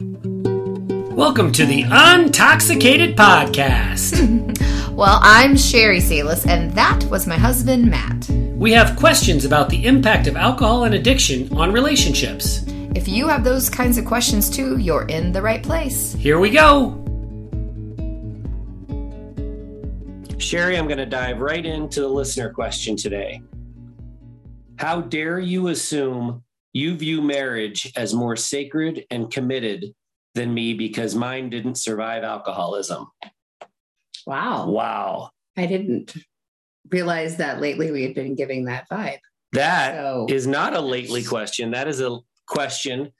Welcome to the Untoxicated Podcast. well, I'm Sheri Salis, and that was my husband, Matt. We have questions about the impact of alcohol and addiction on relationships. If you have those kinds of questions too, you're in the right place. Here we go. Sheri, I'm going to dive right into the listener question today. How dare you assume you view marriage as more sacred and committed than me because mine didn't survive alcoholism. Wow. Wow. I didn't realize that lately we had been giving that vibe. That so. is not a lately question. That is a question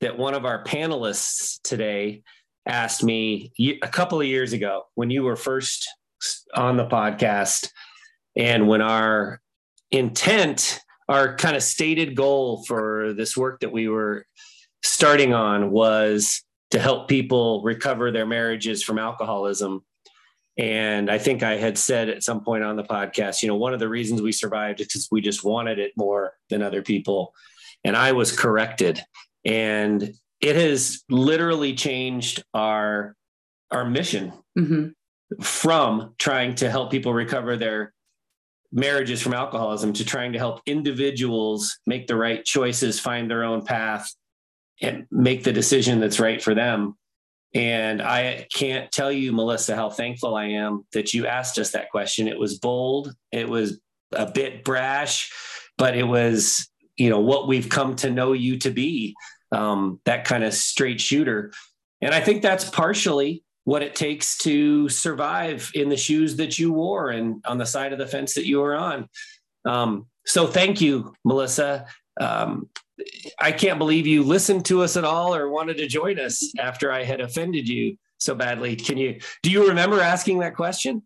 that one of our panelists today asked me a couple of years ago when you were first on the podcast and when our intent our kind of stated goal for this work that we were starting on was to help people recover their marriages from alcoholism. And I think I had said at some point on the podcast, you know, one of the reasons we survived is because we just wanted it more than other people. And I was corrected. And it has literally changed our our mission mm-hmm. from trying to help people recover their marriages from alcoholism to trying to help individuals make the right choices, find their own path, and make the decision that's right for them. And I can't tell you, Melissa, how thankful I am that you asked us that question. It was bold, it was a bit brash, but it was, you know, what we've come to know you to be um, that kind of straight shooter. And I think that's partially what it takes to survive in the shoes that you wore and on the side of the fence that you were on. Um, so thank you, Melissa. Um, I can't believe you listened to us at all or wanted to join us after I had offended you so badly. Can you do you remember asking that question?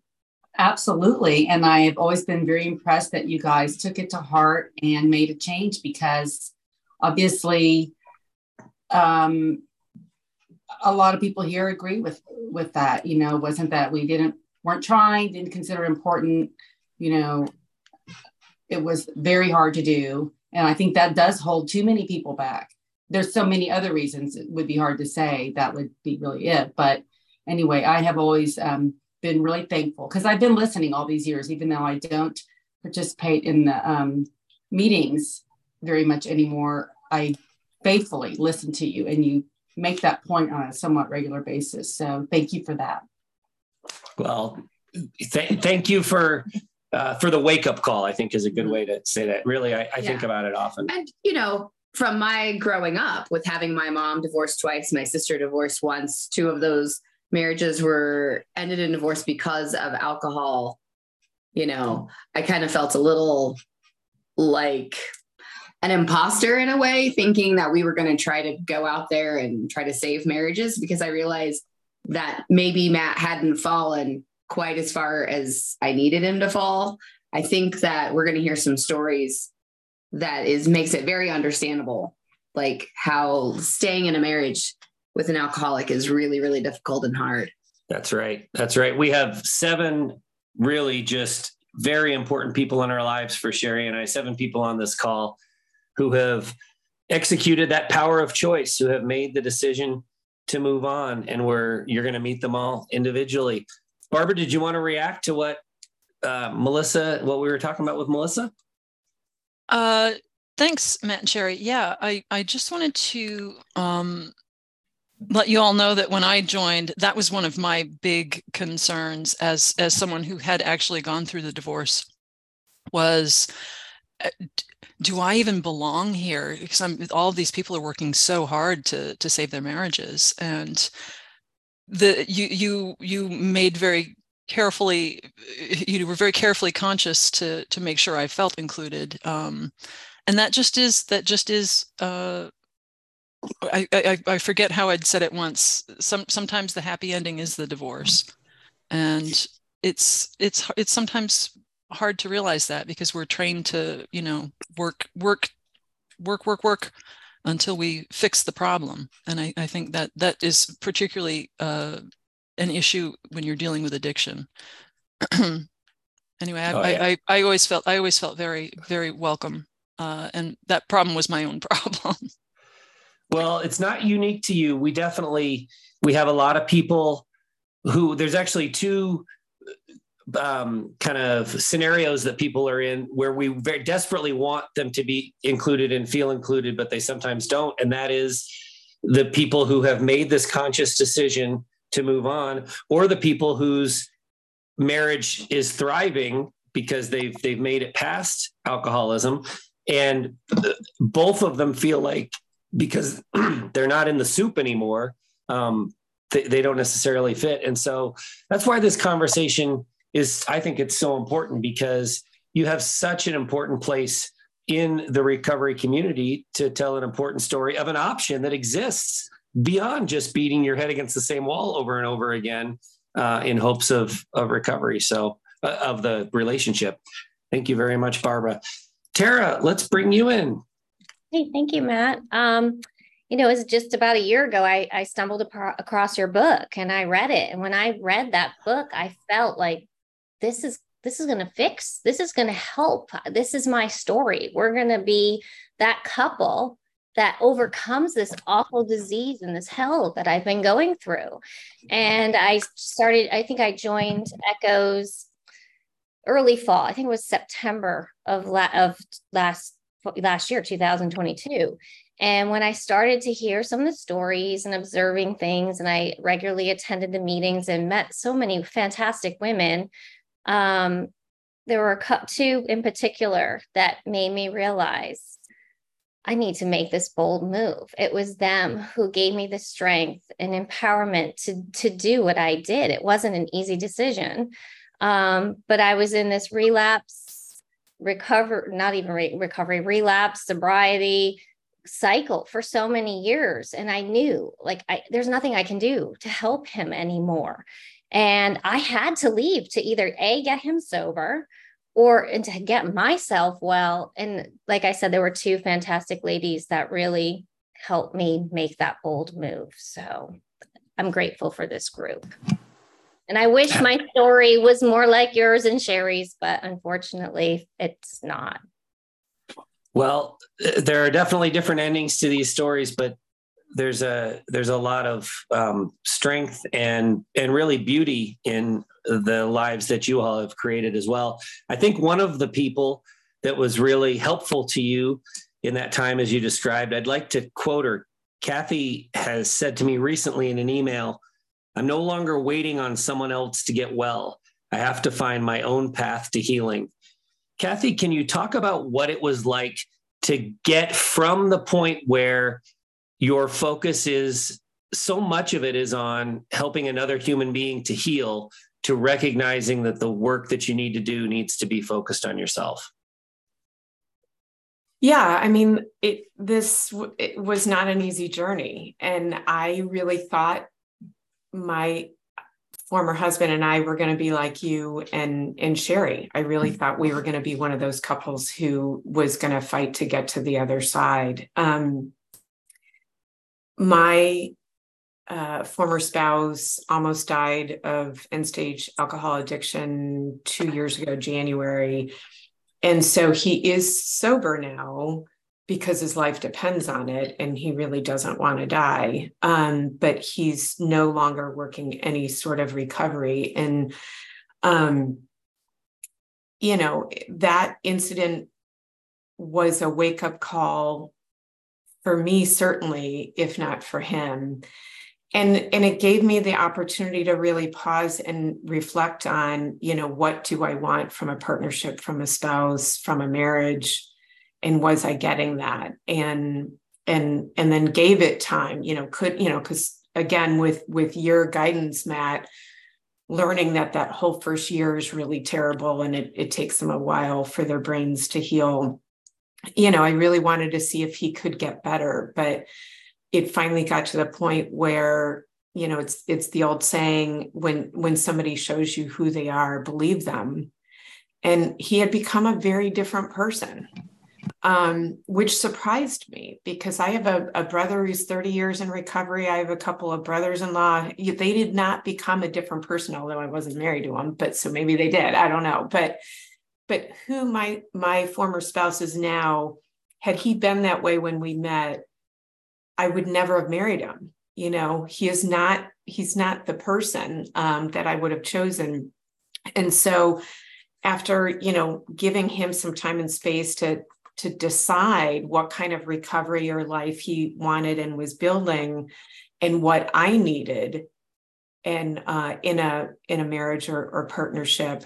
Absolutely. And I have always been very impressed that you guys took it to heart and made a change because obviously um, a lot of people here agree with with that. You know, wasn't that we didn't weren't trying, didn't consider important, you know, it was very hard to do and I think that does hold too many people back. There's so many other reasons it would be hard to say that would be really it. But anyway, I have always um, been really thankful because I've been listening all these years, even though I don't participate in the um, meetings very much anymore. I faithfully listen to you and you make that point on a somewhat regular basis. So thank you for that. Well, th- thank you for uh, for the wake up call, I think is a good way to say that. Really, I, I yeah. think about it often. And, you know, from my growing up with having my mom divorced twice, my sister divorced once, two of those marriages were ended in divorce because of alcohol. You know, I kind of felt a little like an imposter in a way, thinking that we were going to try to go out there and try to save marriages because I realized that maybe Matt hadn't fallen quite as far as I needed him to fall. I think that we're going to hear some stories that is makes it very understandable, like how staying in a marriage with an alcoholic is really, really difficult and hard. That's right. That's right. We have seven really just very important people in our lives for Sheri and I, seven people on this call who have executed that power of choice, who have made the decision to move on. And we're you're going to meet them all individually. Barbara, did you want to react to what uh, Melissa, what we were talking about with Melissa? Uh, thanks, Matt and Sheri. Yeah, I, I just wanted to um, let you all know that when I joined, that was one of my big concerns as as someone who had actually gone through the divorce was uh, do I even belong here? Because I'm all of these people are working so hard to to save their marriages, and the you you you made very carefully you were very carefully conscious to to make sure I felt included. Um, and that just is that just is uh, I, I I forget how I'd said it once. Some sometimes the happy ending is the divorce. And it's it's it's sometimes hard to realize that because we're trained to you know work work work work work until we fix the problem. And I, I think that that is particularly uh, an issue when you're dealing with addiction. anyway, I, oh, yeah. I, I, I, always felt I always felt very very welcome, uh, and that problem was my own problem. Well, it's not unique to you. We definitely we have a lot of people who there's actually two um, kind of scenarios that people are in where we very desperately want them to be included and feel included, but they sometimes don't. And that is the people who have made this conscious decision to move on, or the people whose marriage is thriving because they've they've made it past alcoholism, and both of them feel like because they're not in the soup anymore, um, they, they don't necessarily fit. And so that's why this conversation is I think it's so important because you have such an important place in the recovery community to tell an important story of an option that exists beyond just beating your head against the same wall over and over again uh, in hopes of of recovery. So uh, of the relationship. Thank you very much, Barbara. Tara, let's bring you in. Hey, thank you, Matt. Um, you know, it was just about a year ago I, I stumbled across your book and I read it. And when I read that book, I felt like this is this is going to fix this is going to help this is my story. We're going to be that couple that overcomes this awful disease and this hell that i've been going through. And i started i think i joined echoes early fall i think it was september of, la- of last last year 2022 and when I started to hear some of the stories and observing things, and I regularly attended the meetings and met so many fantastic women um, there were two in particular that made me realize I need to make this bold move. It was them who gave me the strength and empowerment to, to do what I did. It wasn't an easy decision, um, but I was in this relapse, recover, not even re- recovery, relapse, sobriety cycle for so many years. And I knew like I, there's nothing I can do to help him anymore. And I had to leave to either A, get him sober or and to get myself well. And like I said, there were two fantastic ladies that really helped me make that bold move. So I'm grateful for this group. And I wish my story was more like yours and Sheri's, but unfortunately, it's not. Well, there are definitely different endings to these stories, but there's a there's a lot of um, strength and and really beauty in the lives that you all have created as well. I think one of the people that was really helpful to you in that time, as you described, I'd like to quote her. Kathy has said to me recently in an email, "I'm no longer waiting on someone else to get well. I have to find my own path to healing." Kathy, can you talk about what it was like to get from the point where your focus is so much of it is on helping another human being to heal to recognizing that the work that you need to do needs to be focused on yourself. Yeah i mean it this it was not an easy journey. And i really thought my former husband and i were going to be like you and and sheri. I really mm-hmm. thought we were going to be one of those couples who was going to fight to get to the other side. Um, my uh, former spouse almost died of end stage alcohol addiction two years ago, January. And so he is sober now because his life depends on it and he really doesn't want to die. Um, but he's no longer working any sort of recovery. And, um, you know, that incident was a wake up call for me certainly if not for him. And and it gave me the opportunity to really pause and reflect on you know what do i want from a partnership from a spouse from a marriage and was i getting that? And and and then gave it time you know could you know because again with with your guidance matt learning that that whole first year is really terrible and it, it takes them a while for their brains to heal you know, I really wanted to see if he could get better, but it finally got to the point where you know it's it's the old saying when when somebody shows you who they are believe them. And he had become a very different person um, which surprised me because i have a, a, brother who's 30 years in recovery. I have a couple of brothers-in-law. They did not become a different person although i wasn't married to them but so maybe they did. I don't know. But but who my my former spouse is now had he been that way when we met I would never have married him. You know, he is not, he's not the person um, that I would have chosen. And so after, you know, giving him some time and space to to decide what kind of recovery or life he wanted and was building and what I needed and uh, in a in a marriage or, or partnership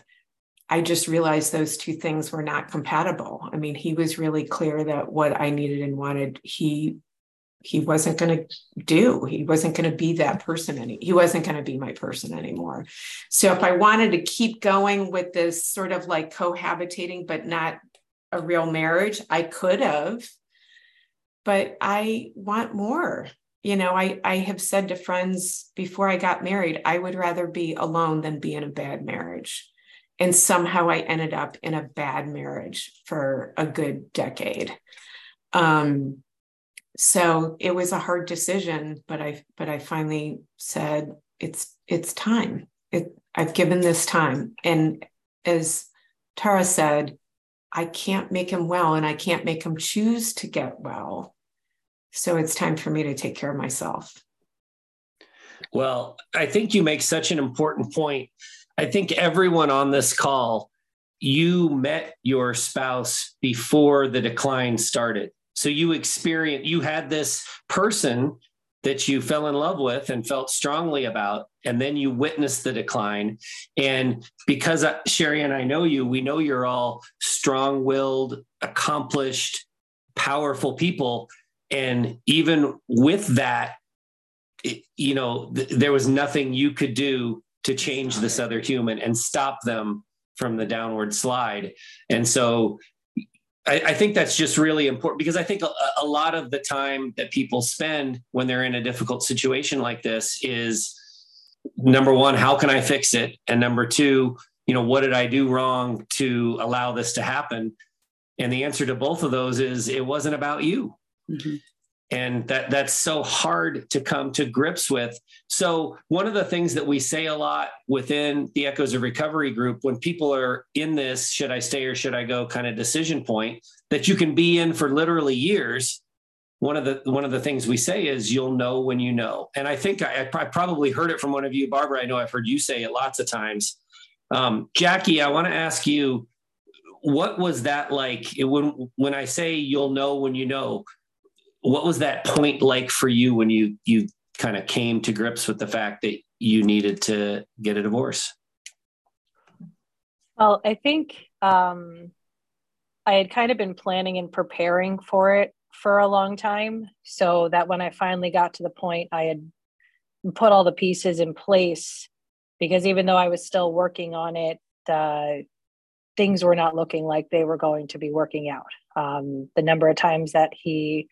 i just realized those two things were not compatible. I mean he was really clear that what i needed and wanted he he wasn't going to do. He wasn't going to be that person any he wasn't going to be my person anymore. So if i wanted to keep going with this sort of like cohabitating but not a real marriage i could have. But i want more. You know i i have said to friends before i got married i would rather be alone than be in a bad marriage and somehow i ended up in a bad marriage for a good decade um so it was a hard decision but i but i finally said it's it's time it i've given this time and as tara said i can't make him well and i can't make him choose to get well so it's time for me to take care of myself. Well, I think you make such an important point. I think everyone on this call, you met your spouse before the decline started. So you experienced, you had this person that you fell in love with and felt strongly about, and then you witnessed the decline. And because uh, Sheri and I know you, we know you're all strong willed, accomplished, powerful people and even with that it, you know th- there was nothing you could do to change this other human and stop them from the downward slide and so I, I think that's just really important because I think a, a lot of the time that people spend when they're in a difficult situation like this is number one, how can I fix it? And number two, you know, what did I do wrong to allow this to happen? And the answer to both of those is it wasn't about you. Mm-hmm. And that that's so hard to come to grips with. So one of the things that we say a lot within the Echoes of Recovery group, when people are in this "should I stay or should I go" kind of decision point, that you can be in for literally years. One of the one of the things we say is you'll know when you know. And I think I, I probably heard it from one of you, Barbara. I know I've heard you say it lots of times. Um, Jackie, I want to ask you, what was that like when when I say you'll know when you know? What was that point like for you when you you kind of came to grips with the fact that you needed to get a divorce? Well, I think um, I had kind of been planning and preparing for it for a long time, so that when I finally got to the point, I had put all the pieces in place. Because even though I was still working on it, uh, things were not looking like they were going to be working out. Um, the number of times that he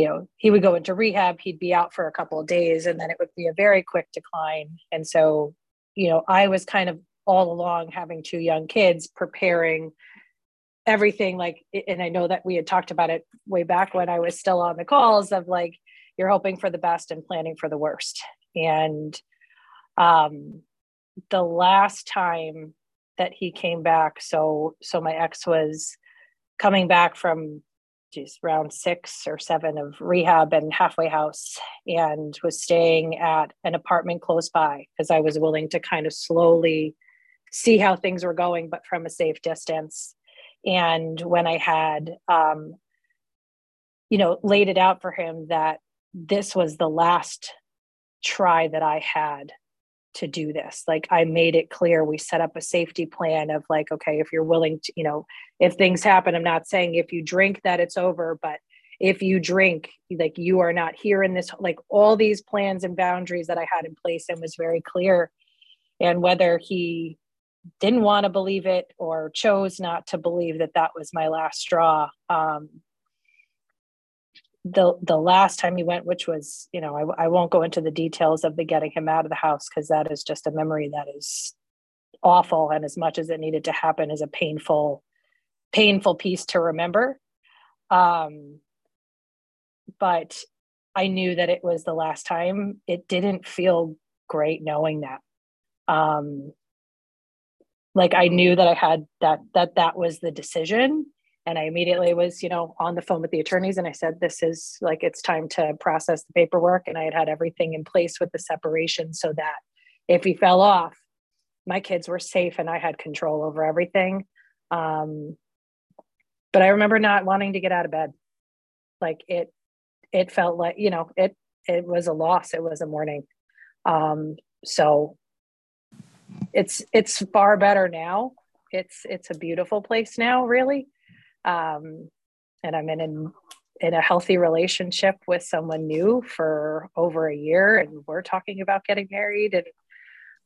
you know he would go into rehab he'd be out for a couple of days and then it would be a very quick decline. And so you know i was kind of all along having two young kids preparing everything like and i know that we had talked about it way back when i was still on the calls of like you're hoping for the best and planning for the worst. And um the last time that he came back so so my ex was coming back from geez, round six or seven of rehab and halfway house and was staying at an apartment close by because I was willing to kind of slowly see how things were going, but from a safe distance. And when I had, um, you know, laid it out for him that this was the last try that I had to do this. Like i made it clear we set up a safety plan of like okay if you're willing to you know if things happen i'm not saying if you drink that it's over but if you drink like you are not here in this like all these plans and boundaries that i had in place and was very clear. And whether he didn't want to believe it or chose not to believe that that was my last straw um, the the last time he went, which was, you know, I, I won't go into the details of the getting him out of the house because that is just a memory that is awful. And as much as it needed to happen, is a painful, painful piece to remember. Um, but I knew that it was the last time. It didn't feel great knowing that. Um, like I knew that I had that that that was the decision and I immediately was, you know, on the phone with the attorneys and I said, this is like, it's time to process the paperwork. And I had had everything in place with the separation so that if he fell off, my kids were safe and I had control over everything. Um, but I remember not wanting to get out of bed. Like it, it felt like, you know, it, it was a loss. It was a mourning. Um, so it's, it's far better now. It's, it's a beautiful place now, really um, and I'm in an, in a healthy relationship with someone new for over a year, and we're talking about getting married. And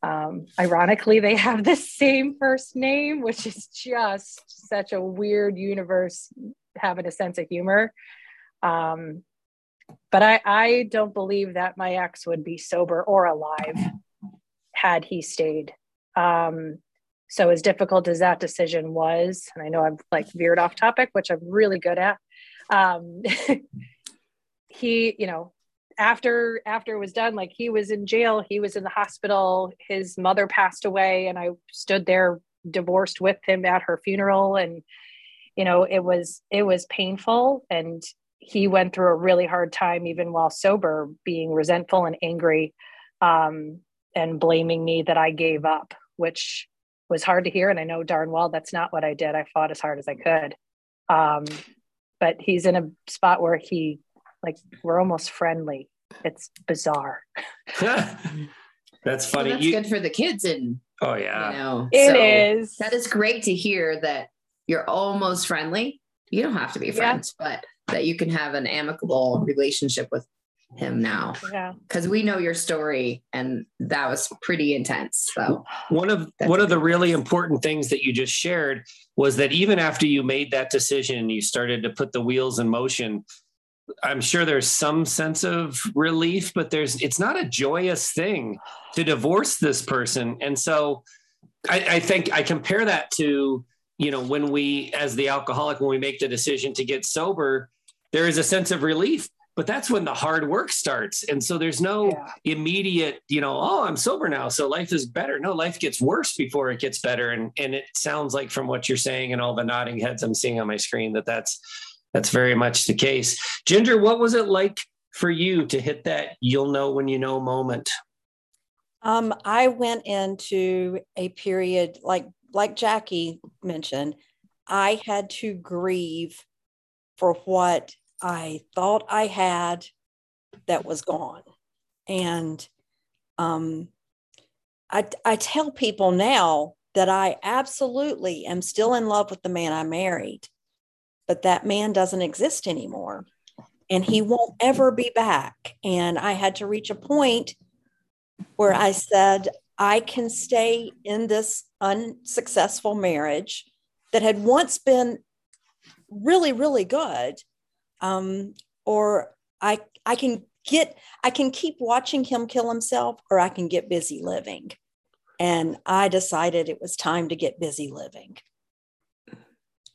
um, ironically, they have the same first name, which is just such a weird universe having a sense of humor. Um, but I, I don't believe that my ex would be sober or alive had he stayed. Um, so as difficult as that decision was, and I know I've like veered off topic, which I'm really good at. Um, he, you know, after after it was done, like he was in jail, he was in the hospital. His mother passed away, and I stood there divorced with him at her funeral, and you know, it was it was painful, and he went through a really hard time even while sober, being resentful and angry, um, and blaming me that I gave up, which was hard to hear. And I know darn well that's not what I did. I fought as hard as I could. Um, but he's in a spot where he, like, we're almost friendly. It's bizarre. that's funny. Well, that's you, good for the kids. And, oh, yeah. You know, it so is. That is great to hear that you're almost friendly. You don't have to be friends, yeah. but that you can have an amicable relationship with him now. Yeah. Cuz we know your story and that was pretty intense. So one of one of the really important things that you just shared was that even after you made that decision, you started to put the wheels in motion. I'm sure there's some sense of relief, but there's it's not a joyous thing to divorce this person. And so I, I think I compare that to, you know, when we as the alcoholic, when we make the decision to get sober, there is a sense of relief but that's when the hard work starts. And so there's no yeah. immediate you know oh i'm sober now so life is better. No life gets worse before it gets better. And and it sounds like from what you're saying and all the nodding heads i'm seeing on my screen that that's that's very much the case. Ginger what was it like for you to hit that you'll know when you know moment? Um, i went into a period like like jackie mentioned i had to grieve for what I thought I had that was gone. And um, I, I tell people now that I absolutely am still in love with the man I married, but that man doesn't exist anymore and he won't ever be back. And I had to reach a point where I said, I can stay in this unsuccessful marriage that had once been really, really good um, or I I can get I can keep watching him kill himself, or I can get busy living. And I decided it was time to get busy living.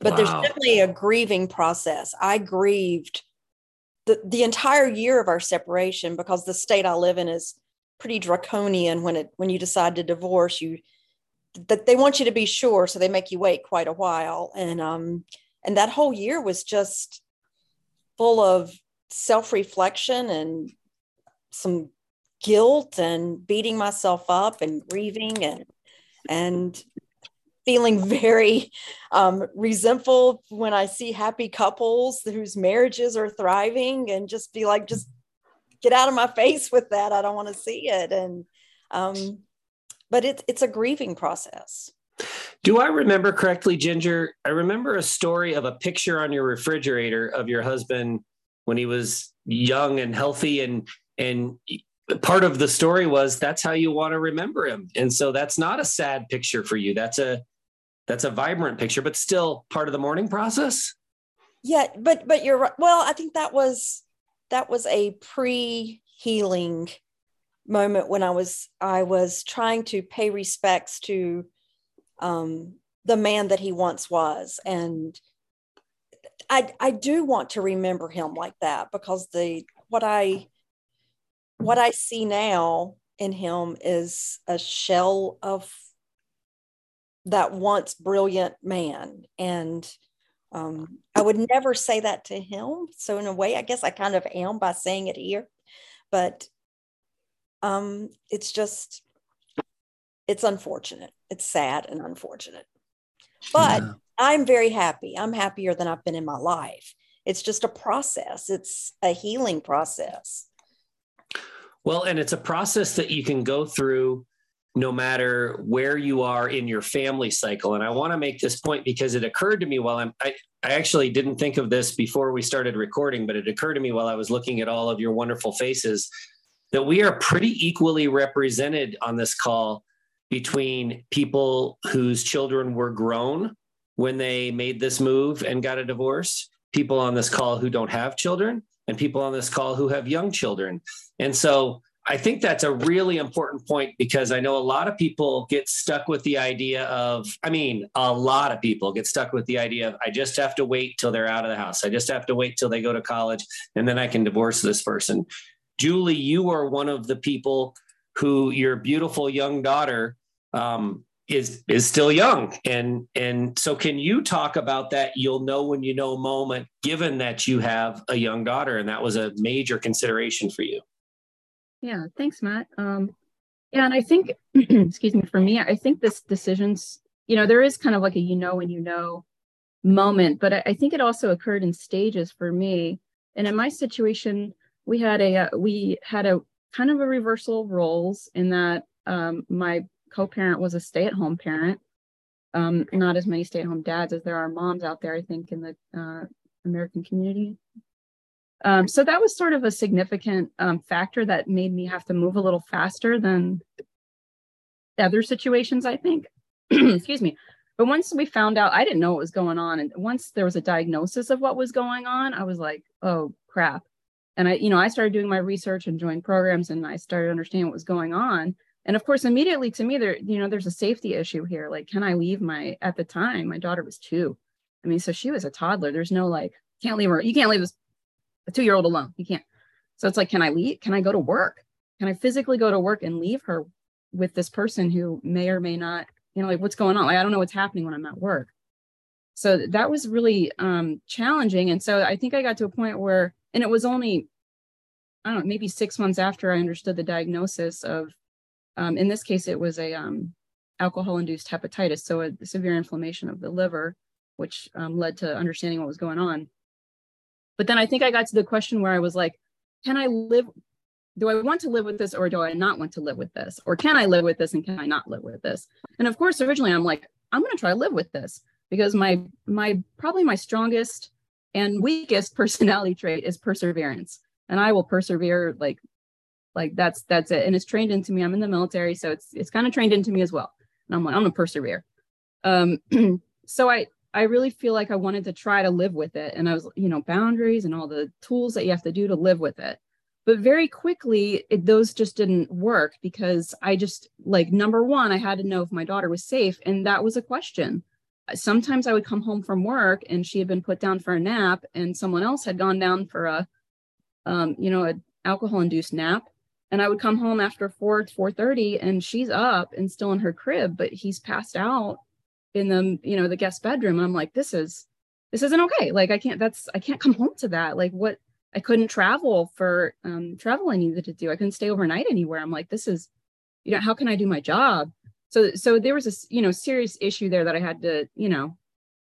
But wow. there's definitely a grieving process. I grieved the, the entire year of our separation because the state I live in is pretty draconian when it when you decide to divorce you that they want you to be sure so they make you wait quite a while and um and that whole year was just full of self reflection and some guilt and beating myself up and grieving and and feeling very um, resentful when I see happy couples whose marriages are thriving and just be like, just get out of my face with that. I don't want to see it. And, um, but it's, it's a grieving process. Do I remember correctly, Ginger? I remember a story of a picture on your refrigerator of your husband when he was young and healthy and and part of the story was that's how you want to remember him. And so that's not a sad picture for you. That's a that's a vibrant picture, but still part of the mourning process. Yeah, but but you're right. Well, I think that was that was a pre-healing moment when I was I was trying to pay respects to um, the man that he once was. And I, I do want to remember him like that because the what I what I see now in him is a shell of that once brilliant man. And Um, I would never say that to him. So in a way, I guess I kind of am by saying it here, but um, it's just, it's unfortunate. It's sad and unfortunate. But yeah. I'm very happy. I'm happier than I've been in my life. It's just a process. It's a healing process. Well, and it's a process that you can go through no matter where you are in your family cycle. And I want to make this point because it occurred to me while I'm, I, I actually didn't think of this before we started recording, but it occurred to me while I was looking at all of your wonderful faces that we are pretty equally represented on this call between people whose children were grown when they made this move and got a divorce, people on this call who don't have children, and people on this call who have young children. And so I think that's a really important point because I know a lot of people get stuck with the idea of, I mean, a lot of people get stuck with the idea of, I just have to wait till they're out of the house. I just have to wait till they go to college and then I can divorce this person. Julie, you are one of the people who your beautiful young daughter um, is is still young and and so can you talk about that you'll know when you know moment given that you have a young daughter and that was a major consideration for you yeah, thanks, Matt. Um, yeah, and I think, excuse me, for me, I think this decision's, you know, there is kind of like a you know and you know moment, but I, I think it also occurred in stages for me. And in my situation, we had a uh, we had a kind of a reversal of roles in that um, my co-parent was a stay-at-home parent. Um, not as many stay-at-home dads as there are moms out there, I think, in the uh, American community. Um, so that was sort of a significant um, factor that made me have to move a little faster than other situations, I think. Excuse me. But once we found out, I didn't know what was going on. And once there was a diagnosis of what was going on, I was like, oh crap. And I, you know, I started doing my research and joined programs and I started understanding what was going on. And of course, immediately to me, there, you know, there's a safety issue here. Like, can I leave my, at the time, my daughter was two. I mean, so she was a toddler. There's no like, can't leave her, you can't leave this a two year old alone. You can't. So it's like, can I leave? Can I go to work? Can I physically go to work and leave her with this person who may or may not, you know, like what's going on? Like, I don't know what's happening when I'm at work. So that was really um, challenging. And so I think I got to a point where, and it was only, I don't know, maybe six months after I understood the diagnosis of, um, in this case, it was a um, alcohol induced hepatitis. So a severe inflammation of the liver, which um, led to understanding what was going on. But then I think I got to the question where I was like, can I live? Do I want to live with this or do I not want to live with this? Or can I live with this and can I not live with this? And of course, originally I'm like, I'm going to try to live with this because my my probably my strongest and weakest personality trait is perseverance. And I will persevere like like that's that's it. And it's trained into me. I'm in the military, so it's it's kind of trained into me as well. And I'm like, I'm gonna persevere. Um, so I I really feel like I wanted to try to live with it. And I was, you know, boundaries and all the tools that you have to do to live with it. But very quickly, it, those just didn't work because I just, like, number one, I had to know if my daughter was safe. And that was a question. Sometimes I would come home from work and she had been put down for a nap and someone else had gone down for a, um, you know, an alcohol induced nap. And I would come home after 4, 4.30 and she's up and still in her crib, but he's passed out in the you know the guest bedroom. And i'm like this is this isn't okay. Like i can't that's i can't come home to that. Like what i couldn't travel for um travel i needed to do. I couldn't stay overnight anywhere. I'm like this is you know how can i do my job? So so there was a you know serious issue there that i had to you know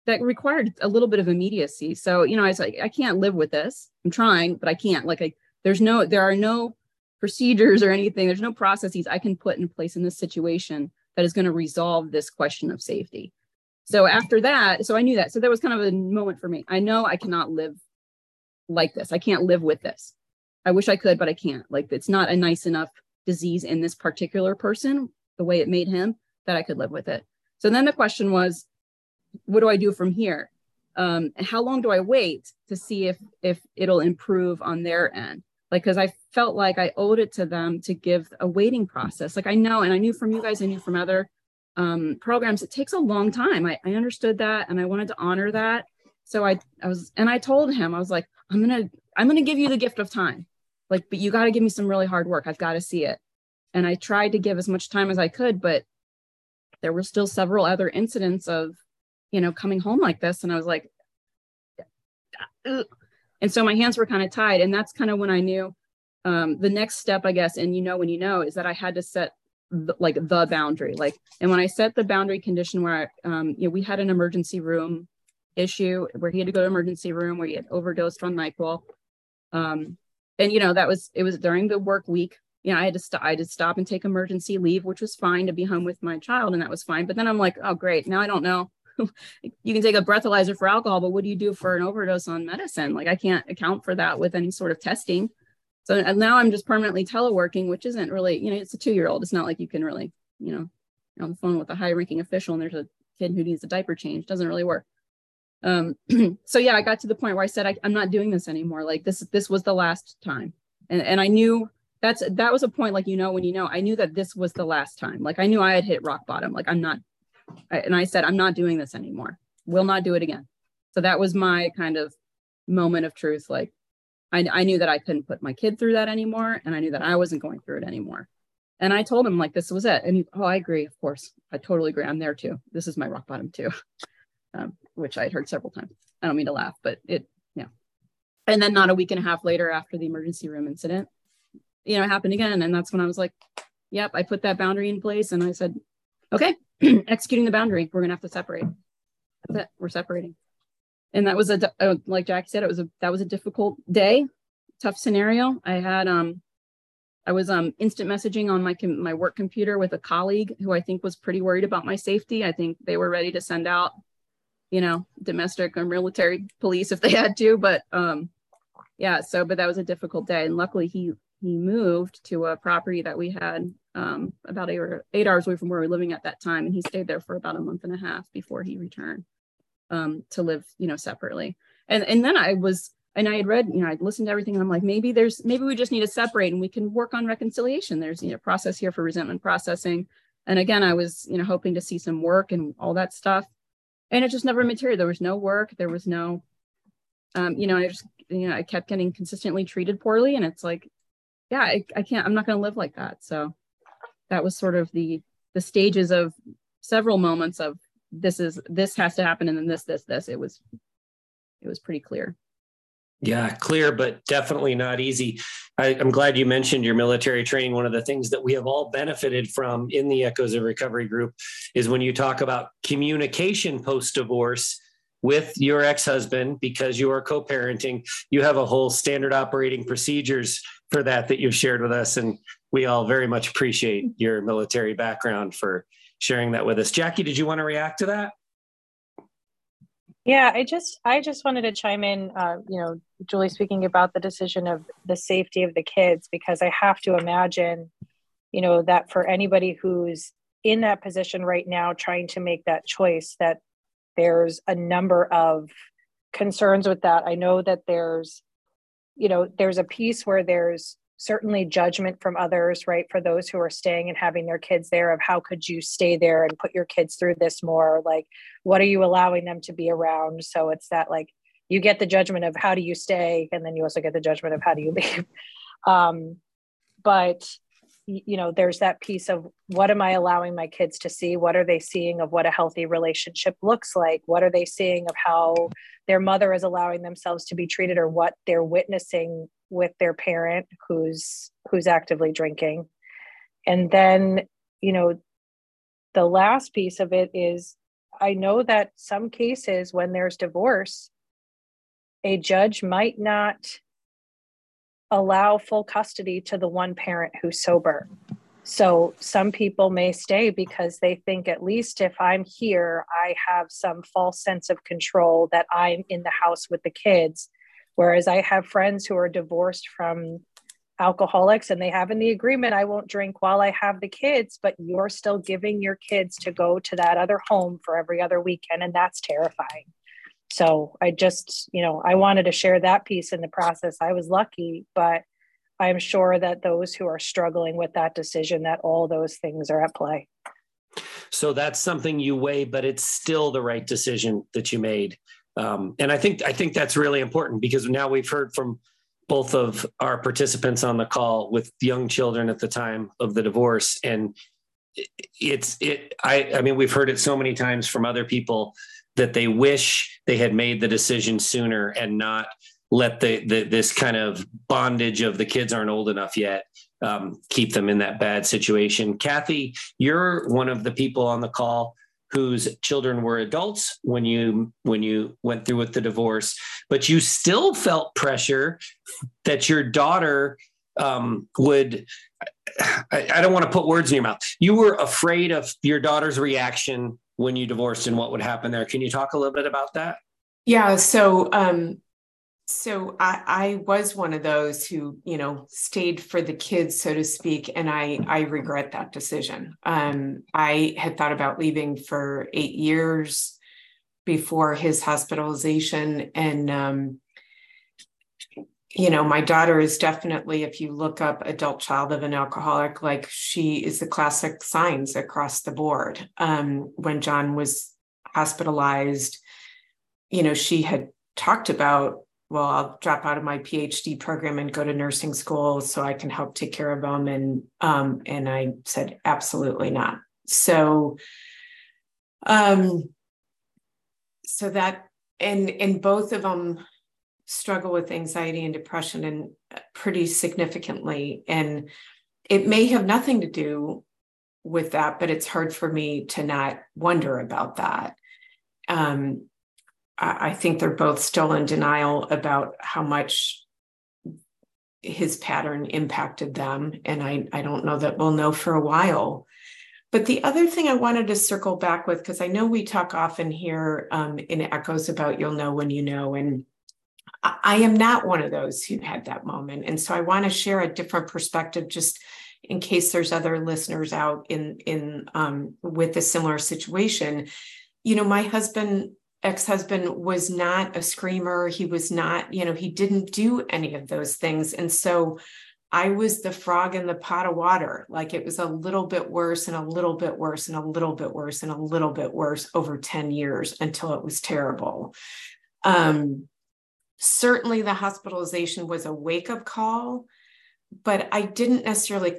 that required a little bit of immediacy. So you know i was like i can't live with this. I'm trying but i can't. Like I, there's no there are no procedures or anything there's no processes i can put in place in this situation that is going to resolve this question of safety. So after that, so I knew that. So that was kind of a moment for me. I know I cannot live like this. I can't live with this. I wish I could, but I can't. Like it's not a nice enough disease in this particular person, the way it made him, that I could live with it. So then the question was, what do I do from here? Um, how long do I wait to see if if it'll improve on their end? Like because i felt like i owed it to them to give a waiting process. Like i know and i knew from you guys i knew from other um, programs it takes a long time. I, I understood that and i wanted to honor that. So I, I was and i told him i was like i'm gonna i'm gonna give you the gift of time. Like but you got to give me some really hard work. I've got to see it. And i tried to give as much time as i could but there were still several other incidents of you know coming home like this and i was like. And so my hands were kind of tied. And that's kind of when I knew um, the next step, I guess, and you know when you know, is that I had to set the, like the boundary. Like, and when I set the boundary condition where I, um, you know, we had an emergency room issue where he had to go to emergency room where he had overdosed on Nyquil. Um, and you know that was it was during the work week you know, I had to stop, I had to stop and take emergency leave, which was fine to be home with my child. And that was fine. But then I'm like, oh, great. Now I don't know. You can take a breathalyzer for alcohol, but what do you do for an overdose on medicine? Like I can't account for that with any sort of testing. So now I'm just permanently teleworking, which isn't really, you know, it's a two year old. It's not like you can really, you know, on the phone with a high ranking official and there's a kid who needs a diaper change. Doesn't really work. Um, so yeah, I got to the point where I said, I, I'm not doing this anymore. Like this, this was the last time. And, and I knew that's that was a point like you know when you know i knew that this was the last time like i knew i had hit rock bottom like i'm not and i said i'm not doing this anymore. Will not do it again. So that was my kind of moment of truth. Like I, I knew that i couldn't put my kid through that anymore and i knew that i wasn't going through it anymore. And i told him like this was it. And he oh i agree of course. I totally agree. I'm there too. This is my rock bottom too um, which i'd heard several times. I don't mean to laugh but it yeah. And then not a week and a half later after the emergency room incident you know, it happened again. And that's when I was like, yep, I put that boundary in place and I said, okay, executing the boundary, we're going to have to separate. That's it. We're separating. And that was a, uh, like Jackie said, it was a, that was a difficult day, tough scenario. I had, um, I was um, instant messaging on my my work computer with a colleague who I think was pretty worried about my safety. I think they were ready to send out, you know, domestic or military police if they had to. But um, yeah, so but that was a difficult day, and luckily he he moved to a property that we had um, about eight, or eight hours away from where we were living at that time. And he stayed there for about a month and a half before he returned um, to live, you know, separately. And, and then I was, and I had read, you know, I'd listened to everything and I'm like, maybe there's, maybe we just need to separate and we can work on reconciliation. There's, you know, process here for resentment processing. And again, I was, you know, hoping to see some work and all that stuff. And it just never materialized. There was no work. There was no, um, you know, I just, you know, I kept getting consistently treated poorly. And it's like, yeah, I, I can't, I'm not going to live like that. So that was sort of the, the stages of several moments of this is, this has to happen. And then this, this, this, it was, it was pretty clear. Yeah, clear, but definitely not easy. I, am glad you mentioned your military training. One of the things that we have all benefited from in the Echoes of Recovery group is when you talk about communication post divorce with your ex husband because you are co parenting, you have a whole standard operating procedures for that that you've shared with us. And we all very much appreciate your military background for sharing that with us. Jackie, did you want to react to that? Yeah, I just I just wanted to chime in. Uh, you know, Julie speaking about the decision of the safety of the kids because I have to imagine, you know, that for anybody who's in that position right now, trying to make that choice, that there's a number of concerns with that. I know that there's you know there's a piece where there's certainly judgment from others right for those who are staying and having their kids there of how could you stay there and put your kids through this more? Like what are you allowing them to be around? So it's that like you get the judgment of how do you stay and then you also get the judgment of how do you leave. Um, but you know there's that piece of what am i allowing my kids to see? What are they seeing of what a healthy relationship looks like? What are they seeing of how their mother is allowing themselves to be treated or what they're witnessing with their parent who's who's actively drinking and then you know the last piece of it is i know that some cases when there's divorce a judge might not allow full custody to the one parent who's sober. So some people may stay because they think at least if I'm here, I have some false sense of control that I'm in the house with the kids. Whereas I have friends who are divorced from alcoholics and they have in the agreement, I won't drink while I have the kids, but you're still giving your kids to go to that other home for every other weekend. And that's terrifying. So I just, you know, I wanted to share that piece in the process. I was lucky, but I'm sure that those who are struggling with that decision, that all those things are at play. So that's something you weigh, but it's still the right decision that you made. Um, and I think I think that's really important because now we've heard from both of our participants on the call with young children at the time of the divorce, and it's it. I I mean we've heard it so many times from other people that they wish they had made the decision sooner and not let the, the this kind of bondage of the kids aren't old enough yet um, keep them in that bad situation. Kathy, you're one of the people on the call whose children were adults when you when you went through with the divorce, but you still felt pressure that your daughter um, would. I, I don't want to put words in your mouth. You were afraid of your daughter's reaction when you divorced and what would happen there. Can you talk a little bit about that? Yeah. So um, so I, I was one of those who, you know, stayed for the kids, so to speak, and I I regret that decision. Um, I had thought about leaving for eight years before his hospitalization, and um, you know, my daughter is definitely, if you look up adult child of an alcoholic, like she is the classic signs across the board. Um, when John was hospitalized, you know, she had talked about well, I'll drop out of my PhD program and go to nursing school so I can help take care of them. And um, and I said, absolutely not. So, um, so that and and both of them struggle with anxiety and depression and uh, pretty significantly. And it may have nothing to do with that, but it's hard for me to not wonder about that. Um, I think they're both still in denial about how much his pattern impacted them. And I, I don't know that we'll know for a while. But the other thing I wanted to circle back with, because I know we talk often here um, in Echoes about you'll know when you know. And I, I am not one of those who had that moment. And so I want to share a different perspective just in case there's other listeners out in in um, with a similar situation you know my husband ex-husband was not a screamer. He was not you know he didn't do any of those things. And so i was the frog in the pot of water. Like it was a little bit worse and a little bit worse and a little bit worse and a little bit worse over 10 years until it was terrible. Um, certainly the hospitalization was a wake-up call but i didn't necessarily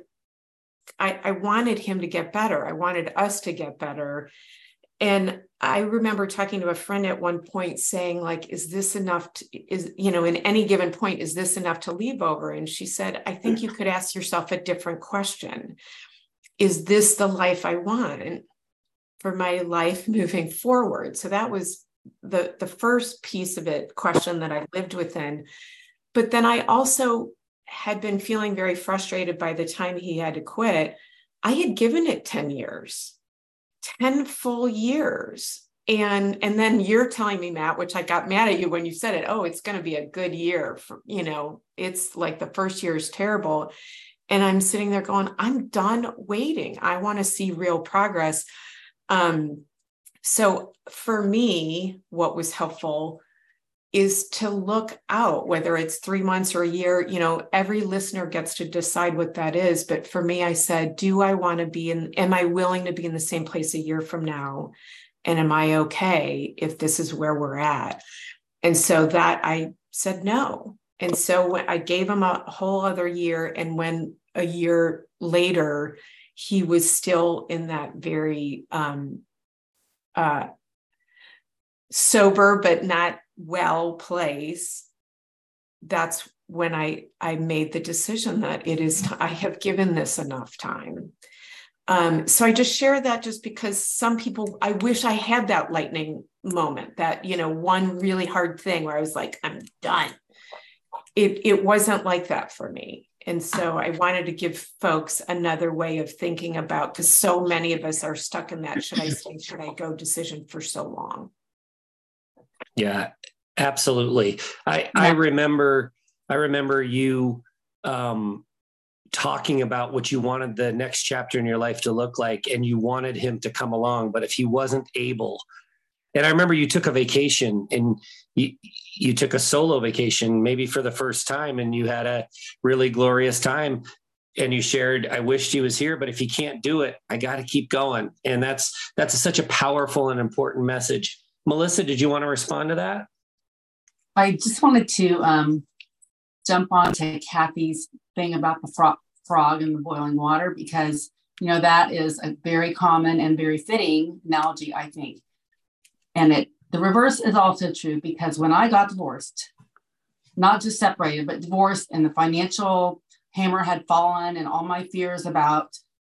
I, I wanted him to get better. I wanted us to get better and i remember talking to a friend at one point saying like is this enough to, is you know in any given point is this enough to leave over? And she said i think you could ask yourself a different question. Is this the life i want for my life moving forward? So that was the the first piece of it question that i lived within. But then i also had been feeling very frustrated by the time he had to quit. I had given it 10 years 10 full years. And and then you're telling me matt which i got mad at you when you said it oh it's going to be a good year for you know it's like the first year is terrible. And i'm sitting there going i'm done waiting. I want to see real progress. Um so for me what was helpful is to look out, whether it's three months or a year. You know, every listener gets to decide what that is. But for me, I said, do I want to be in, am I willing to be in the same place a year from now? And am I okay if this is where we're at? And so that I said no. And so I gave him a whole other year. And when a year later, he was still in that very um, uh, sober, but not well place that's when i i made the decision that it is I have given this enough time. Um, so i just share that just because some people i wish i had that lightning moment that you know one really hard thing where i was like i'm done. It it wasn't like that for me. And so i wanted to give folks another way of thinking about because so many of us are stuck in that should i stay? Should i go? decision for so long yeah, absolutely. I yeah. I remember I remember you um, talking about what you wanted the next chapter in your life to look like, and you wanted him to come along, but if he wasn't able, and I remember you took a vacation and you you took a solo vacation, maybe for the first time, and you had a really glorious time. And you shared, I wished he was here, but if he can't do it, I got to keep going. And that's that's a, such a powerful and important message. Melissa, did you want to respond to that? I just wanted to um, jump on to Kathy's thing about the fro- frog in the boiling water because you know that is a very common and very fitting analogy, I think. And it the reverse is also true because when I got divorced, not just separated, but divorced, and the financial hammer had fallen, and all my fears about,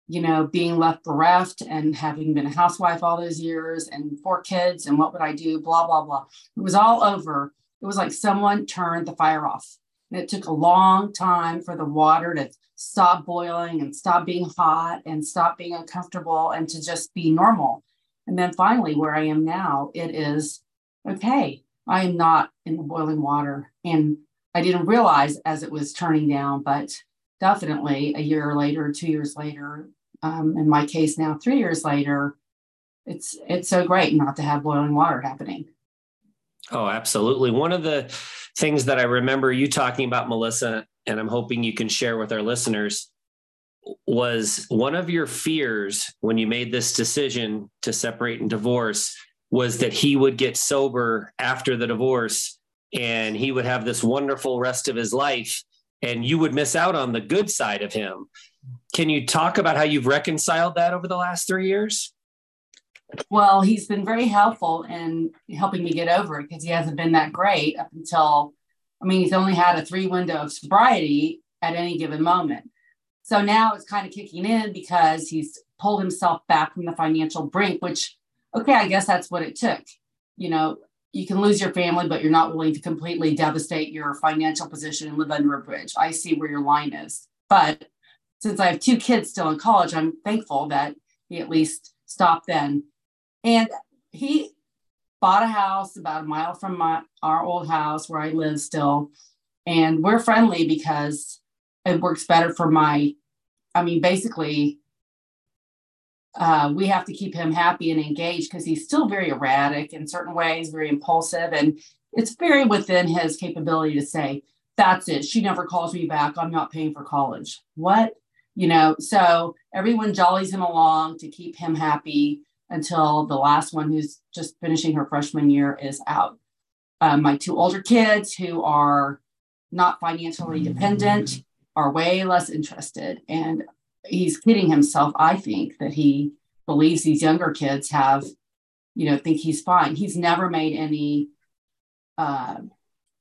you know, being left bereft and having been a housewife all those years and four kids and what would I do, blah, blah, blah. It was all over. It was like someone turned the fire off. And it took a long time for the water to stop boiling and stop being hot and stop being uncomfortable and to just be normal. And then finally, where I am now, it is okay. I am not in the boiling water. And I didn't realize as it was turning down, but definitely a year later, two years later, um, in my case now, three years later, it's it's so great not to have boiling water happening. Oh, absolutely. One of the things that I remember you talking about, Melissa, and I'm hoping you can share with our listeners, was one of your fears when you made this decision to separate and divorce was that he would get sober after the divorce and he would have this wonderful rest of his life and you would miss out on the good side of him. Can you talk about how you've reconciled that over the last three years? Well, he's been very helpful in helping me get over it because he hasn't been that great up until, I mean, he's only had a three window of sobriety at any given moment. So now it's kind of kicking in because he's pulled himself back from the financial brink, which, okay, I guess that's what it took. You know, you can lose your family, but you're not willing to completely devastate your financial position and live under a bridge. I see where your line is. But since I have two kids still in college, I'm thankful that he at least stopped then. And he bought a house about a mile from my our old house where I live still. And we're friendly because it works better for my, I mean, basically, uh, we have to keep him happy and engaged because he's still very erratic in certain ways, very impulsive. And it's very within his capability to say, that's it. She never calls me back. I'm not paying for college. What? You know, so everyone jollies him along to keep him happy until the last one who's just finishing her freshman year is out. Um, my two older kids who are not financially dependent are way less interested. And he's kidding himself, I think, that he believes these younger kids have, you know, think he's fine. He's never made any uh,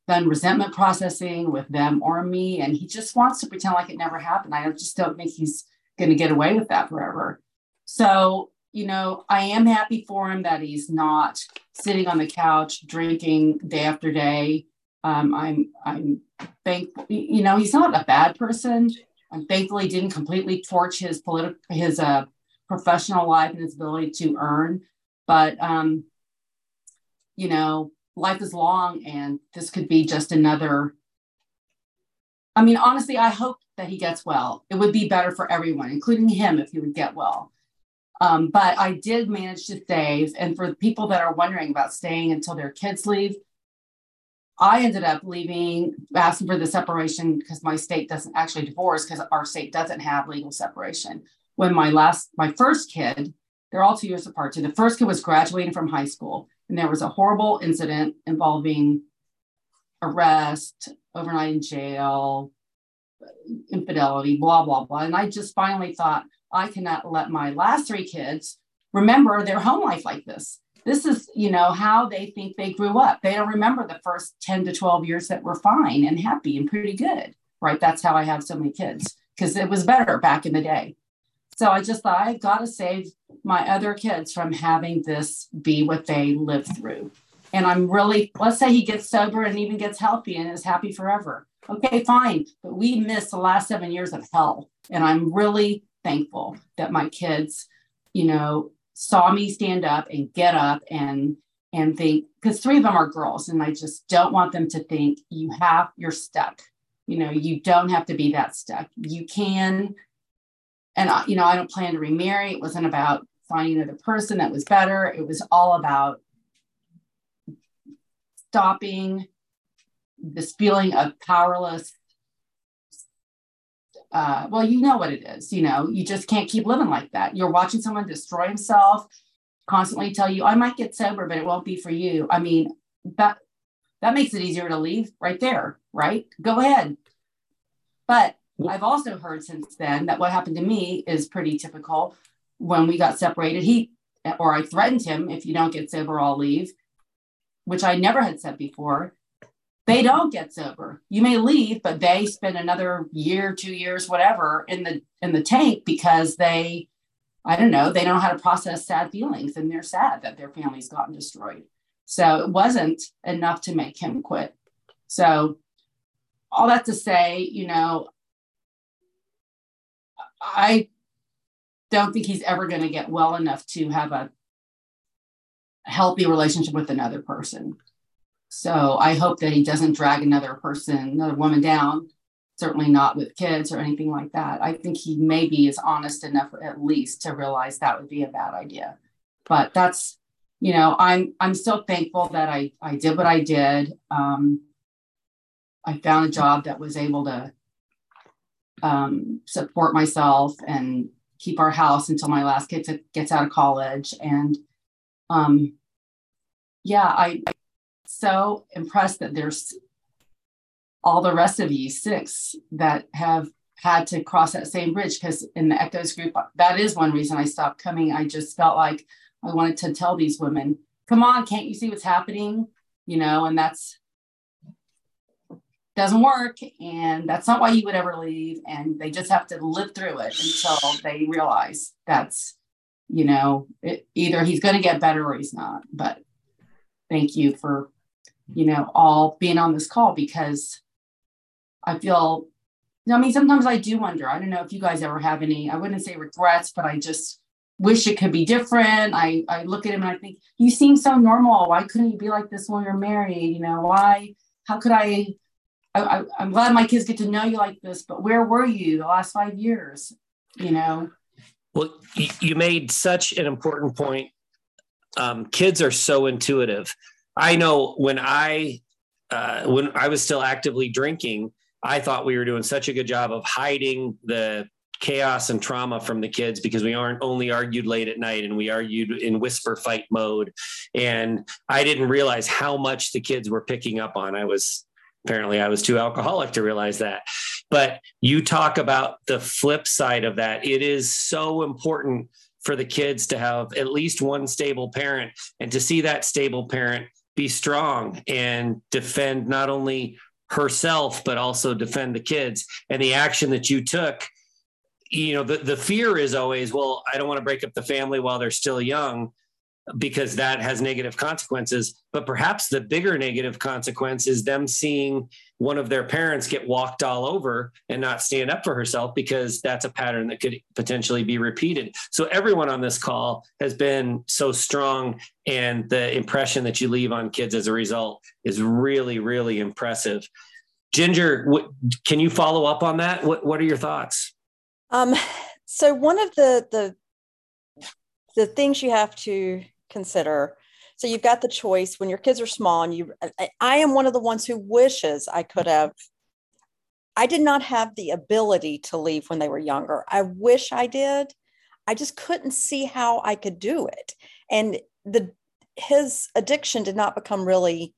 done resentment processing with them or me. And he just wants to pretend like it never happened. I just don't think he's going to get away with that forever. So you know, I am happy for him that he's not sitting on the couch drinking day after day. Um, I'm I'm thankful. You know, he's not a bad person. I'm thankful he didn't completely torch his political his uh, professional life and his ability to earn. But um, you know, life is long, and this could be just another. I mean, honestly, I hope that he gets well. It would be better for everyone, including him, if he would get well. Um, but I did manage to save. And for people that are wondering about staying until their kids leave, I ended up leaving, asking for the separation because my state doesn't actually divorce because our state doesn't have legal separation. When my last, my first kid, they're all two years apart. So the first kid was graduating from high school, and there was a horrible incident involving arrest, overnight in jail, infidelity, blah, blah, blah. And I just finally thought, I cannot let my last three kids remember their home life like this. This is, you know, how they think they grew up. They don't remember the first 10 to 12 years that were fine and happy and pretty good, right? That's how I have so many kids because it was better back in the day. So I just thought I've got to save my other kids from having this be what they lived through. And I'm really, let's say he gets sober and even gets healthy and is happy forever. Okay, fine. But we missed the last seven years of hell. And I'm really thankful that my kids, you know, saw me stand up and get up and and think because three of them are girls and I just don't want them to think you have you're stuck. You know, you don't have to be that stuck. You can and you know, I don't plan to remarry. It wasn't about finding another person that was better. It was all about stopping this feeling of powerless uh, well, you know what it is. You know, you just can't keep living like that. You're watching someone destroy himself, constantly tell you, I might get sober, but it won't be for you. I mean, that that makes it easier to leave right there, right? Go ahead. But I've also heard since then that what happened to me is pretty typical. When we got separated, he or I threatened him, if you don't get sober, I'll leave. which I never had said before, they don't get sober. You may leave, but they spend another year, two years, whatever, in the in the tank because they, I don't know, they don't know how to process sad feelings and they're sad that their family's gotten destroyed. So it wasn't enough to make him quit. So all that to say, you know, I don't think he's ever going to get well enough to have a healthy relationship with another person. So I hope that he doesn't drag another person, another woman down, certainly not with kids or anything like that. I think he maybe is honest enough at least to realize that would be a bad idea. But that's, you know, I'm I'm still thankful that I I did what I did. Um, I found a job that was able to um, support myself and keep our house until my last kid gets out of college. And um, yeah, I, I'm so impressed that there's all the rest of you six that have had to cross that same bridge. Because in the echoes group that is one reason i stopped coming. I just felt like i wanted to tell these women come on can't you see what's happening? You know and that's doesn't work and that's not why you would ever leave and they just have to live through it until they realize that's you know it, either he's going to get better or he's not but thank you for you know all being on this call because i feel i mean sometimes i do wonder i don't know if you guys ever have any i wouldn't say regrets but i just wish it could be different. I i look at him and i think you seem so normal. Why couldn't you be like this when you're married? You know why how could i I, am glad my kids get to know you like this, but where were you the last five years? You know? Well, you made such an important point. Um, kids are so intuitive. I know when I uh, when I was still actively drinking, I thought we were doing such a good job of hiding the chaos and trauma from the kids because we aren't only argued late at night and we argued in whisper fight mode. And I didn't realize how much the kids were picking up on. I was apparently I was too alcoholic to realize that. But you talk about the flip side of that. It is so important for the kids to have at least one stable parent and to see that stable parent be strong and defend not only herself but also defend the kids and the action that you took you know the, the fear is always well i don't want to break up the family while they're still young because that has negative consequences. But perhaps the bigger negative consequence is them seeing one of their parents get walked all over and not stand up for herself because that's a pattern that could potentially be repeated. So everyone on this call has been so strong and the impression that you leave on kids as a result is really really impressive. Ginger, can you follow up on that? What what are your thoughts? Um so one of the the the things you have to consider. So you've got the choice when your kids are small, and you. I am one of the ones who wishes I could have. I did not have the ability to leave when they were younger. I wish I did. I just couldn't see how I could do it. And the his addiction did not become really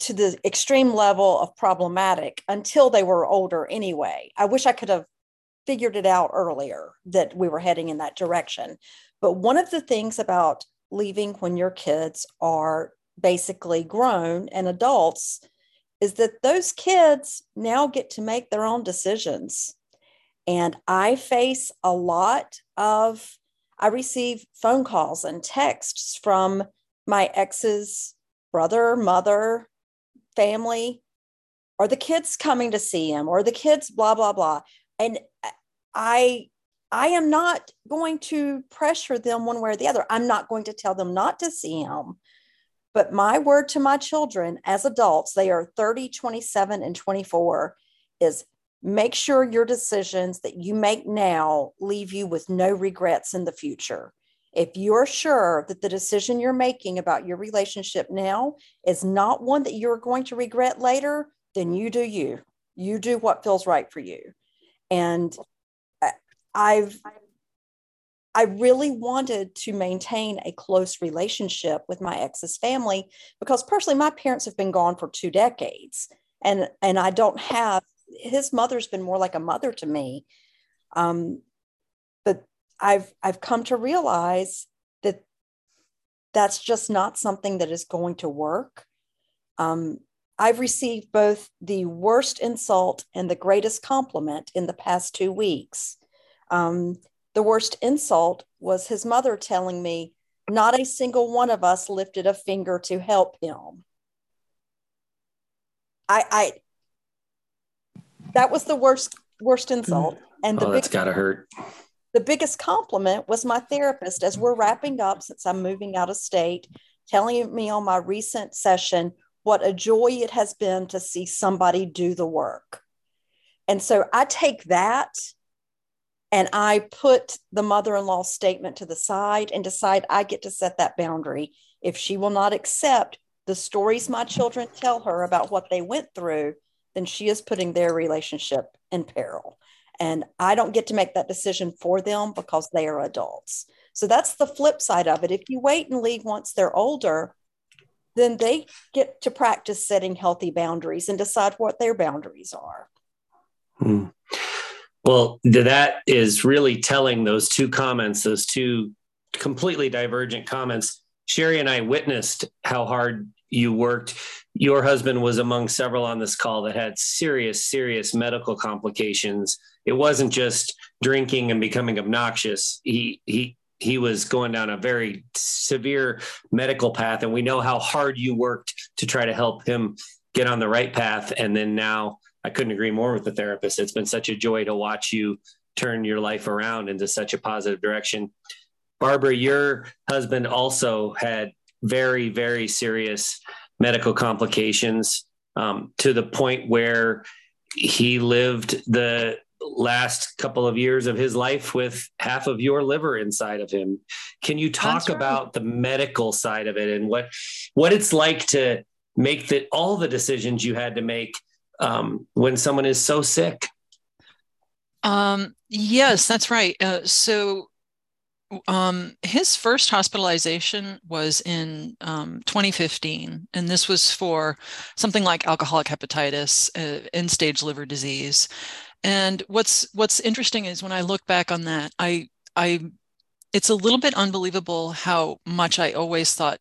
to the extreme level of problematic until they were older anyway. I wish I could have figured it out earlier that we were heading in that direction. But one of the things about leaving when your kids are basically grown and adults is that those kids now get to make their own decisions. And I face a lot of, I receive phone calls and texts from my ex's brother, mother, family, or the kids coming to see him, or the kids, blah, blah, blah. And I I am not going to pressure them one way or the other. I'm not going to tell them not to see him. But my word to my children as adults, they are 30, 27, and 24, is make sure your decisions that you make now leave you with no regrets in the future. If you're sure that the decision you're making about your relationship now is not one that you're going to regret later, then you do you. You do what feels right for you. And I've I really wanted to maintain a close relationship with my ex's family because personally my parents have been gone for two decades and and I don't have his mother's been more like a mother to me. Um, but I've I've come to realize that that's just not something that is going to work. Um, I've received both the worst insult and the greatest compliment in the past two weeks. Um, the worst insult was his mother telling me, not a single one of us lifted a finger to help him. I, I that was the worst worst insult. And the oh, that's gotta hurt. The biggest compliment was my therapist as we're wrapping up since I'm moving out of state, telling me on my recent session what a joy it has been to see somebody do the work. And so I take that and I put the mother in law statement to the side and decide I get to set that boundary. If she will not accept the stories my children tell her about what they went through, then she is putting their relationship in peril. And I don't get to make that decision for them because they are adults. So that's the flip side of it. If you wait and leave once they're older, then they get to practice setting healthy boundaries and decide what their boundaries are. Hmm. Well, that is really telling those two comments, those two completely divergent comments. Sheri and I witnessed how hard you worked. Your husband was among several on this call that had serious, serious medical complications. It wasn't just drinking and becoming obnoxious. He he he was going down a very severe medical path, and we know how hard you worked to try to help him get on the right path. And then now, I couldn't agree more with the therapist. It's been such a joy to watch you turn your life around into such a positive direction. Barbara, your husband also had very, very serious medical complications um, to the point where he lived the last couple of years of his life with half of your liver inside of him. Can you talk right. about the medical side of it and what what it's like to make that all the decisions you had to make um, when someone is so sick? Um, yes, that's right. Uh, so um, his first hospitalization was in um, 2015, and this was for something like alcoholic hepatitis, uh, end-stage liver disease. And what's what's interesting is when I look back on that, I I it's a little bit unbelievable how much I always thought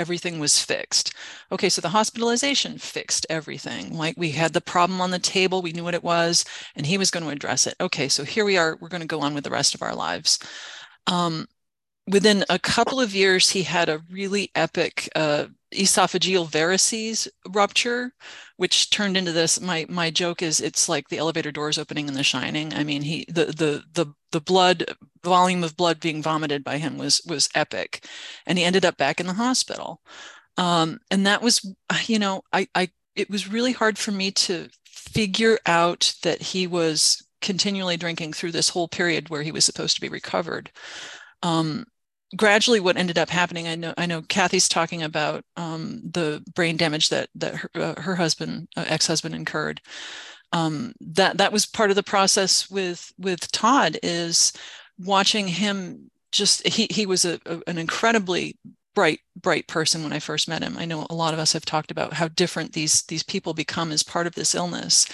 everything was fixed. Okay, so the hospitalization fixed everything. Like we had the problem on the table, we knew what it was, and he was going to address it. Okay, so here we are, we're going to go on with the rest of our lives. Um, within a couple of years, he had a really epic uh, esophageal varices rupture, which turned into this. My my joke is it's like the elevator doors opening in The Shining. I mean, he the the the the blood volume of blood being vomited by him was was epic, and he ended up back in the hospital. Um, and that was, you know, I I it was really hard for me to figure out that he was continually drinking through this whole period where he was supposed to be recovered. Um, gradually, what ended up happening, I know, I know Kathy's talking about um, the brain damage that that her, uh, her husband, uh, ex-husband, incurred. Um, that that was part of the process with with Todd is watching him. Just he he was a, a an incredibly bright bright person when i first met him i know a lot of us have talked about how different these these people become as part of this illness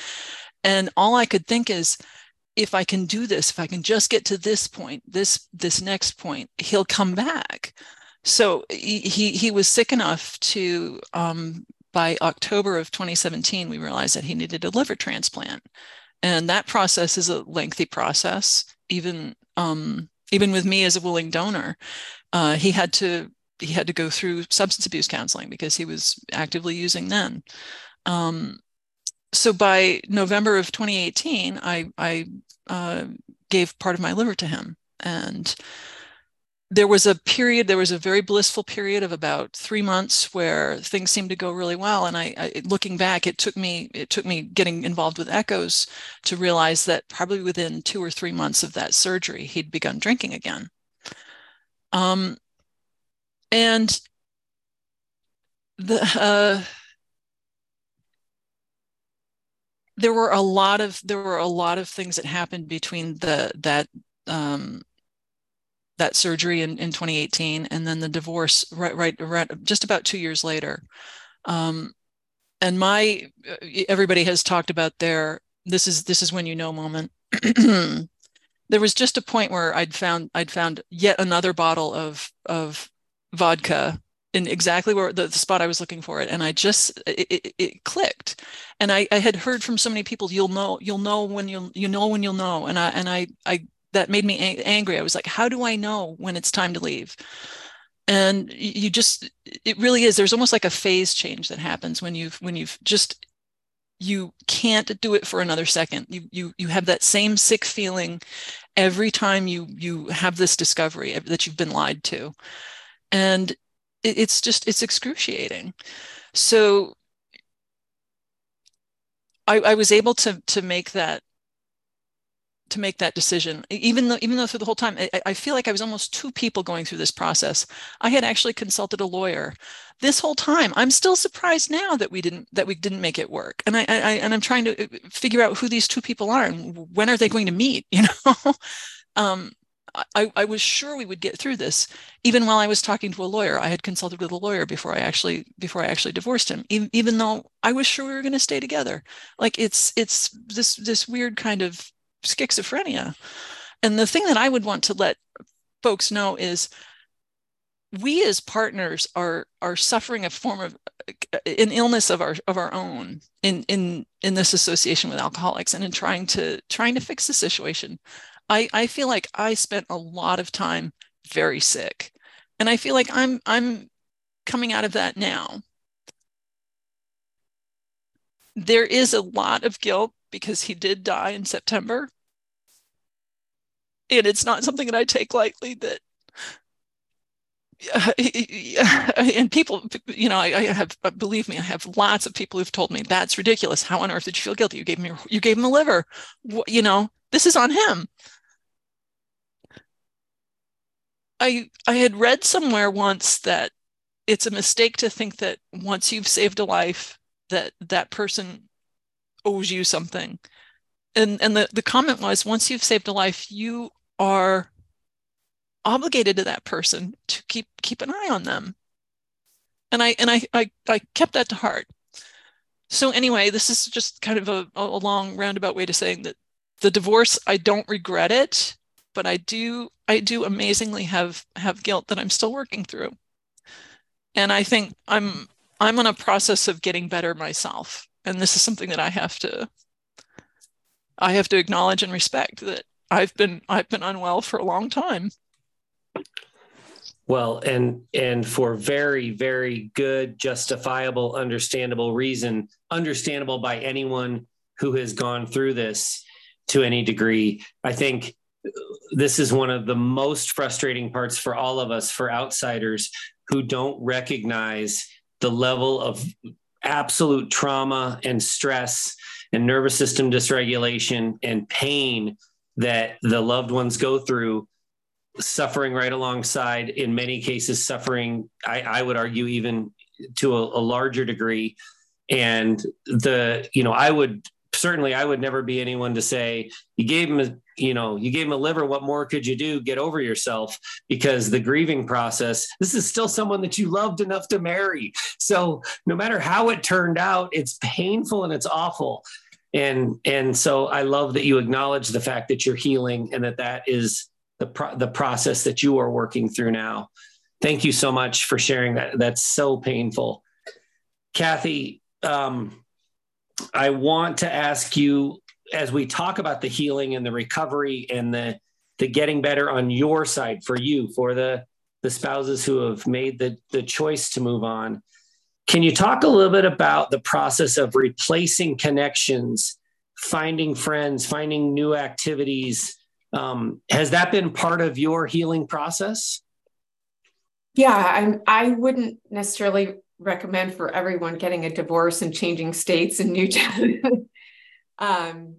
and all i could think is if I can do this, if I can just get to this point, this this next point, he'll come back. So he he was sick enough to um, by October of 2017, we realized that he needed a liver transplant, and that process is a lengthy process. Even um, even with me as a willing donor, uh, he had to he had to go through substance abuse counseling because he was actively using then. Um, so by November of 2018, I, I uh, gave part of my liver to him. And there was a period, there was a very blissful period of about three months where things seemed to go really well. And I, I, looking back, it took me, it took me getting involved with echoes to realize that probably within two or three months of that surgery, he'd begun drinking again. Um, and the, uh, there were a lot of there were a lot of things that happened between the that um, that surgery in, in 2018 and then the divorce right right, right just about two years later. Um, and my everybody has talked about their this is this is when you know moment. There was just a point where i'd found i'd found yet another bottle of of vodka in exactly where the, the, spot I was looking for it. And I just, it, it, it, clicked. And I, I had heard from so many people, you'll know, you'll know when you'll, you know, when you'll know. And I, and I, I, that made me angry. I was like, how do I know when it's time to leave? And you just, it really is, there's almost like a phase change that happens when you've, when you've just, you can't do it for another second. You, you, you have that same sick feeling every time you, you have this discovery that you've been lied to. And it's just it's excruciating. So I, I was able to to make that to make that decision. Even though even though through the whole time I, I, feel like i was almost two people going through this process. I had actually consulted a lawyer. This whole time i'm still surprised now that we didn't that we didn't make it work. And i, I and i'm trying to uh, figure out who these two people are and when are they going to meet you know? Um, I, I was sure we would get through this. Even while I was talking to a lawyer, I had consulted with a lawyer before I actually before I actually divorced him. Even, even though I was sure we were going to stay together, like it's it's this this weird kind of schizophrenia. And the thing that I would want to let folks know is we as partners are are suffering a form of uh, an illness of our of our own in in in this association with alcoholics and in trying to trying to fix the situation I, I feel like I spent a lot of time very sick. And I feel like I'm I'm coming out of that now. There is a lot of guilt because he did die in September. And it's not something that I take lightly that and people, you know, I, I, have, believe me, I have lots of people who've told me that's ridiculous. How on earth did you feel guilty? You gave him, you gave him a liver. You know, this is on him. I I had read somewhere once that it's a mistake to think that once you've saved a life that that person owes you something. And and the, the comment was once you've saved a life, you are obligated to that person to keep keep an eye on them. And I and I I, I kept that to heart. So anyway, this is just kind of a, a long roundabout way to saying that the divorce, I don't regret it but I do I do amazingly have have guilt that I'm still working through. And I think I'm I'm on a process of getting better myself. And this is something that I have to I have to acknowledge and respect that I've been I've been unwell for a long time. Well, and and for very very good justifiable understandable reason, understandable by anyone who has gone through this to any degree. I think this is one of the most frustrating parts for all of us, for outsiders who don't recognize the level of absolute trauma and stress and nervous system dysregulation and pain that the loved ones go through suffering right alongside in many cases suffering i, I would argue even to a, a larger degree. And the you know i would certainly I would never be anyone to say you gave him a you know you gave him a liver what more could you do? Get over yourself. Because the grieving process this is still someone that you loved enough to marry. So no matter how it turned out it's painful and it's awful. And and so I love that you acknowledge the fact that you're healing and that that is the pro- the process that you are working through now. Thank you so much for sharing that. That's so painful. Kathy um, I want to ask you as we talk about the healing and the recovery and the the getting better on your side for you for the the spouses who have made the the choice to move on can you talk a little bit about the process of replacing connections finding friends finding new activities? Um, has that been part of your healing process? Yeah I'm, i wouldn't necessarily recommend for everyone getting a divorce and changing states and new um,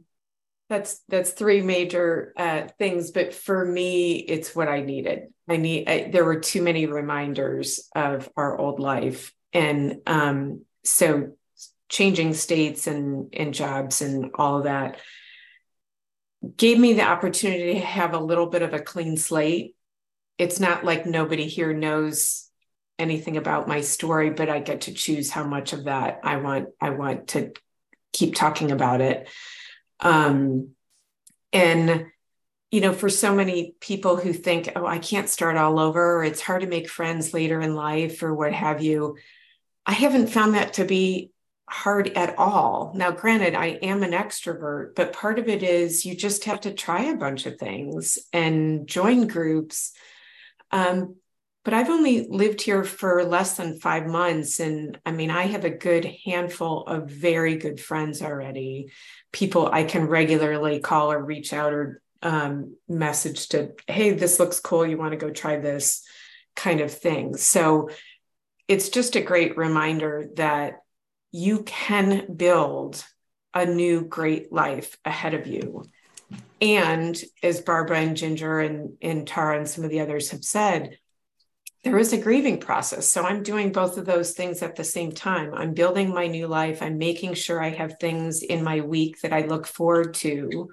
that's that's three major uh, things but for me it's what i needed. I need I, there were too many reminders of our old life and um, so changing states and and jobs and all of that gave me the opportunity to have a little bit of a clean slate. It's not like nobody here knows anything about my story, but I get to choose how much of that I want. I want to keep talking about it. Um, and you know, for so many people who think, oh, I can't start all over, or it's hard to make friends later in life, or what have you, I haven't found that to be hard at all. Now, granted, I am an extrovert, but part of it is you just have to try a bunch of things and join groups. Um, but I've only lived here for less than five months. And I mean, I have a good handful of very good friends already, people I can regularly call or reach out or um, message to, hey, this looks cool. You want to go try this kind of thing. So it's just a great reminder that you can build a new great life ahead of you. And as Barbara and Ginger and, and Tara and some of the others have said, there is a grieving process. So I'm doing both of those things at the same time. I'm building my new life. I'm making sure I have things in my week that I look forward to.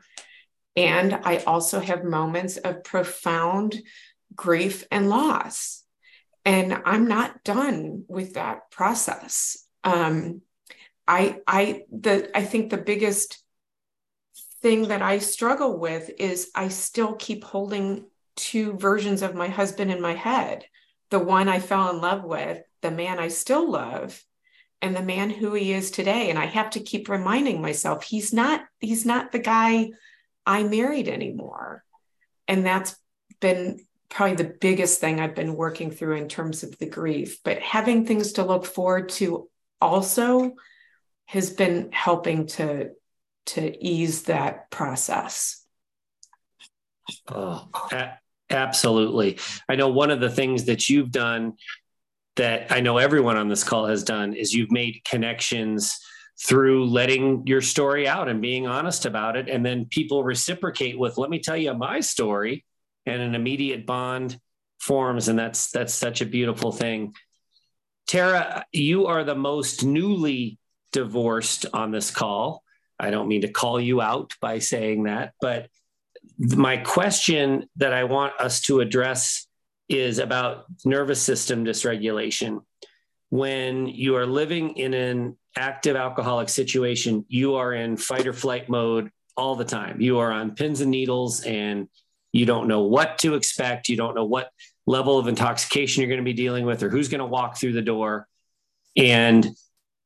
And I also have moments of profound grief and loss. And I'm not done with that process. Um, I I the I think the biggest thing that I struggle with is I still keep holding two versions of my husband in my head. The one I fell in love with, the man I still love, and the man who he is today. And I have to keep reminding myself he's not he's not the guy I married anymore. And that's been probably the biggest thing I've been working through in terms of the grief. But having things to look forward to also has been helping to to ease that process. Oh, absolutely. I know one of the things that you've done that I know everyone on this call has done is you've made connections through letting your story out and being honest about it. And then people reciprocate with, let me tell you my story, and an immediate bond forms. And that's that's such a beautiful thing. Tara, you are the most newly divorced on this call. I don't mean to call you out by saying that, but my question that I want us to address is about nervous system dysregulation. When you are living in an active alcoholic situation, you are in fight or flight mode all the time. You are on pins and needles and you don't know what to expect. You don't know what level of intoxication you're going to be dealing with or who's going to walk through the door. And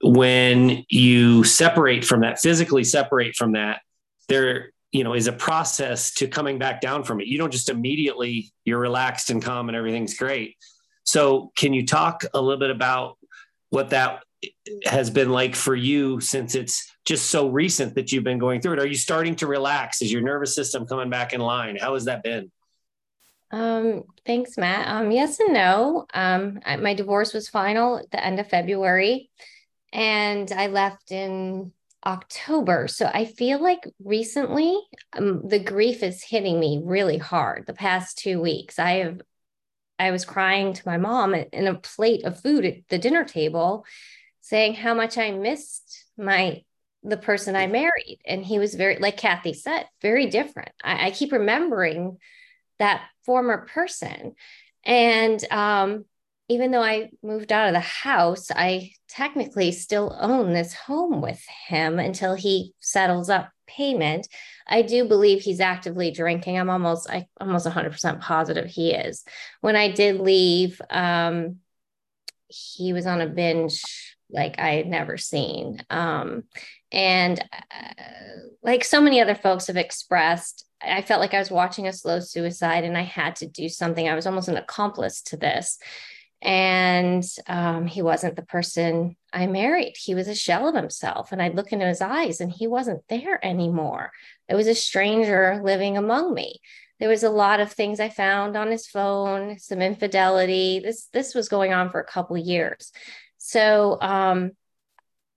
when you separate from that, physically separate from that, there you know is a process to coming back down from it. You don't just immediately you're relaxed and calm and everything's great. So, can you talk a little bit about what that has been like for you since it's just so recent that you've been going through it? Are you starting to relax? Is your nervous system coming back in line? How has that been? Um, thanks, Matt. Um, yes and no. Um, my divorce was final at the end of February and I left in October. So I feel like recently um, the grief is hitting me really hard the past two weeks. I have, I was crying to my mom in a plate of food at the dinner table saying how much I missed my the person I married. And he was very, like Kathy said, very different. I, I keep remembering that former person. And um, even though I moved out of the house, I technically still own this home with him until he settles up payment. I do believe he's actively drinking. I'm almost I almost 100% positive he is. When I did leave, um, he was on a binge like I had never seen. Um, and uh, like so many other folks have expressed, I felt like I was watching a slow suicide and I had to do something. I was almost an accomplice to this and um, he wasn't the person I married. He was a shell of himself. And I'd look into his eyes and he wasn't there anymore. It was a stranger living among me. There was a lot of things I found on his phone, some infidelity. This this was going on for a couple years. So um,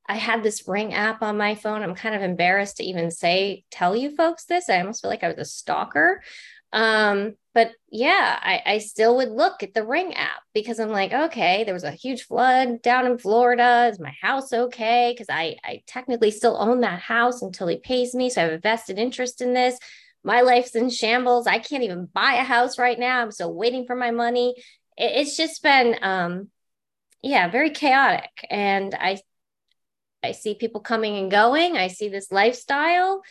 I had this ring app on my phone. I'm kind of embarrassed to even say, tell you folks this. I almost feel like I was a stalker. Um, but yeah, I, I still would look at the Ring app because I'm like, okay, there was a huge flood down in Florida. Is my house okay? Because I, I technically still own that house until he pays me. So I have a vested interest in this. My life's in shambles. I can't even buy a house right now. I'm still waiting for my money. It, it's just been, um, yeah, very chaotic. And I, I see people coming and going. I see this lifestyle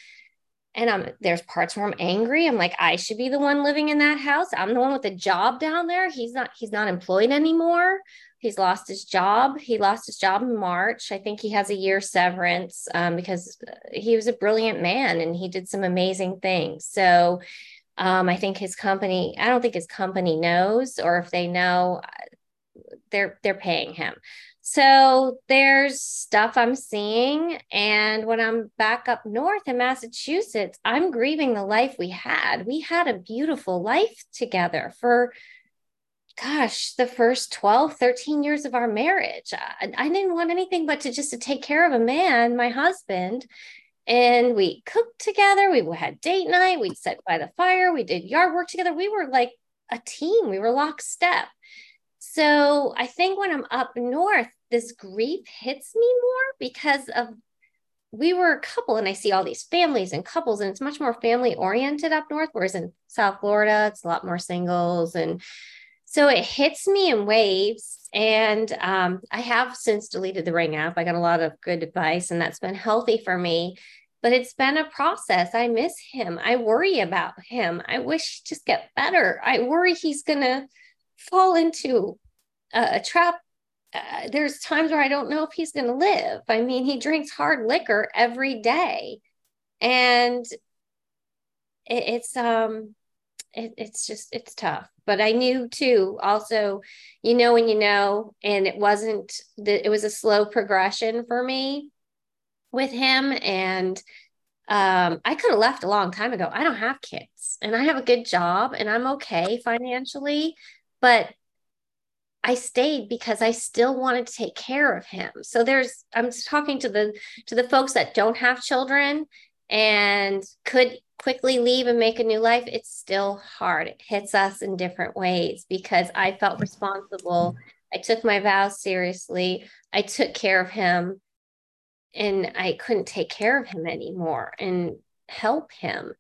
and I'm there's parts where I'm angry. I'm like, I should be the one living in that house. I'm the one with the job down there. He's not, he's not employed anymore. He's lost his job. He lost his job in March. I think he has a year severance um, because he was a brilliant man and he did some amazing things. So um, I think his company, I don't think his company knows, or if they know, they're they're paying him. So there's stuff I'm seeing. And when I'm back up north in Massachusetts, I'm grieving the life we had. We had a beautiful life together for, gosh, the first 12, 13 years of our marriage. I, I didn't want anything but to just to take care of a man, my husband. And we cooked together. We had date night. We sat by the fire. We did yard work together. We were like a team. We were lockstep. So I think when I'm up north, this grief hits me more because of we were a couple and I see all these families and couples and it's much more family oriented up north whereas in South Florida it's a lot more singles and so it hits me in waves and um, I have since deleted the ring app. I got a lot of good advice and that's been healthy for me but it's been a process. I miss him. I worry about him. I wish he just get better. I worry he's gonna fall into a, a trap uh, there's times where I don't know if he's going to live. I mean, he drinks hard liquor every day, and it, it's um, it, it's just it's tough. But I knew too. Also, you know when you know, and it wasn't that it was a slow progression for me with him, and um, I could have left a long time ago. I don't have kids, and I have a good job, and I'm okay financially, but I stayed because I still wanted to take care of him. So there's I'm talking to the to the folks that don't have children and could quickly leave and make a new life. It's still hard. It hits us in different ways because I felt responsible. I took my vows seriously. I took care of him and I couldn't take care of him anymore and help him.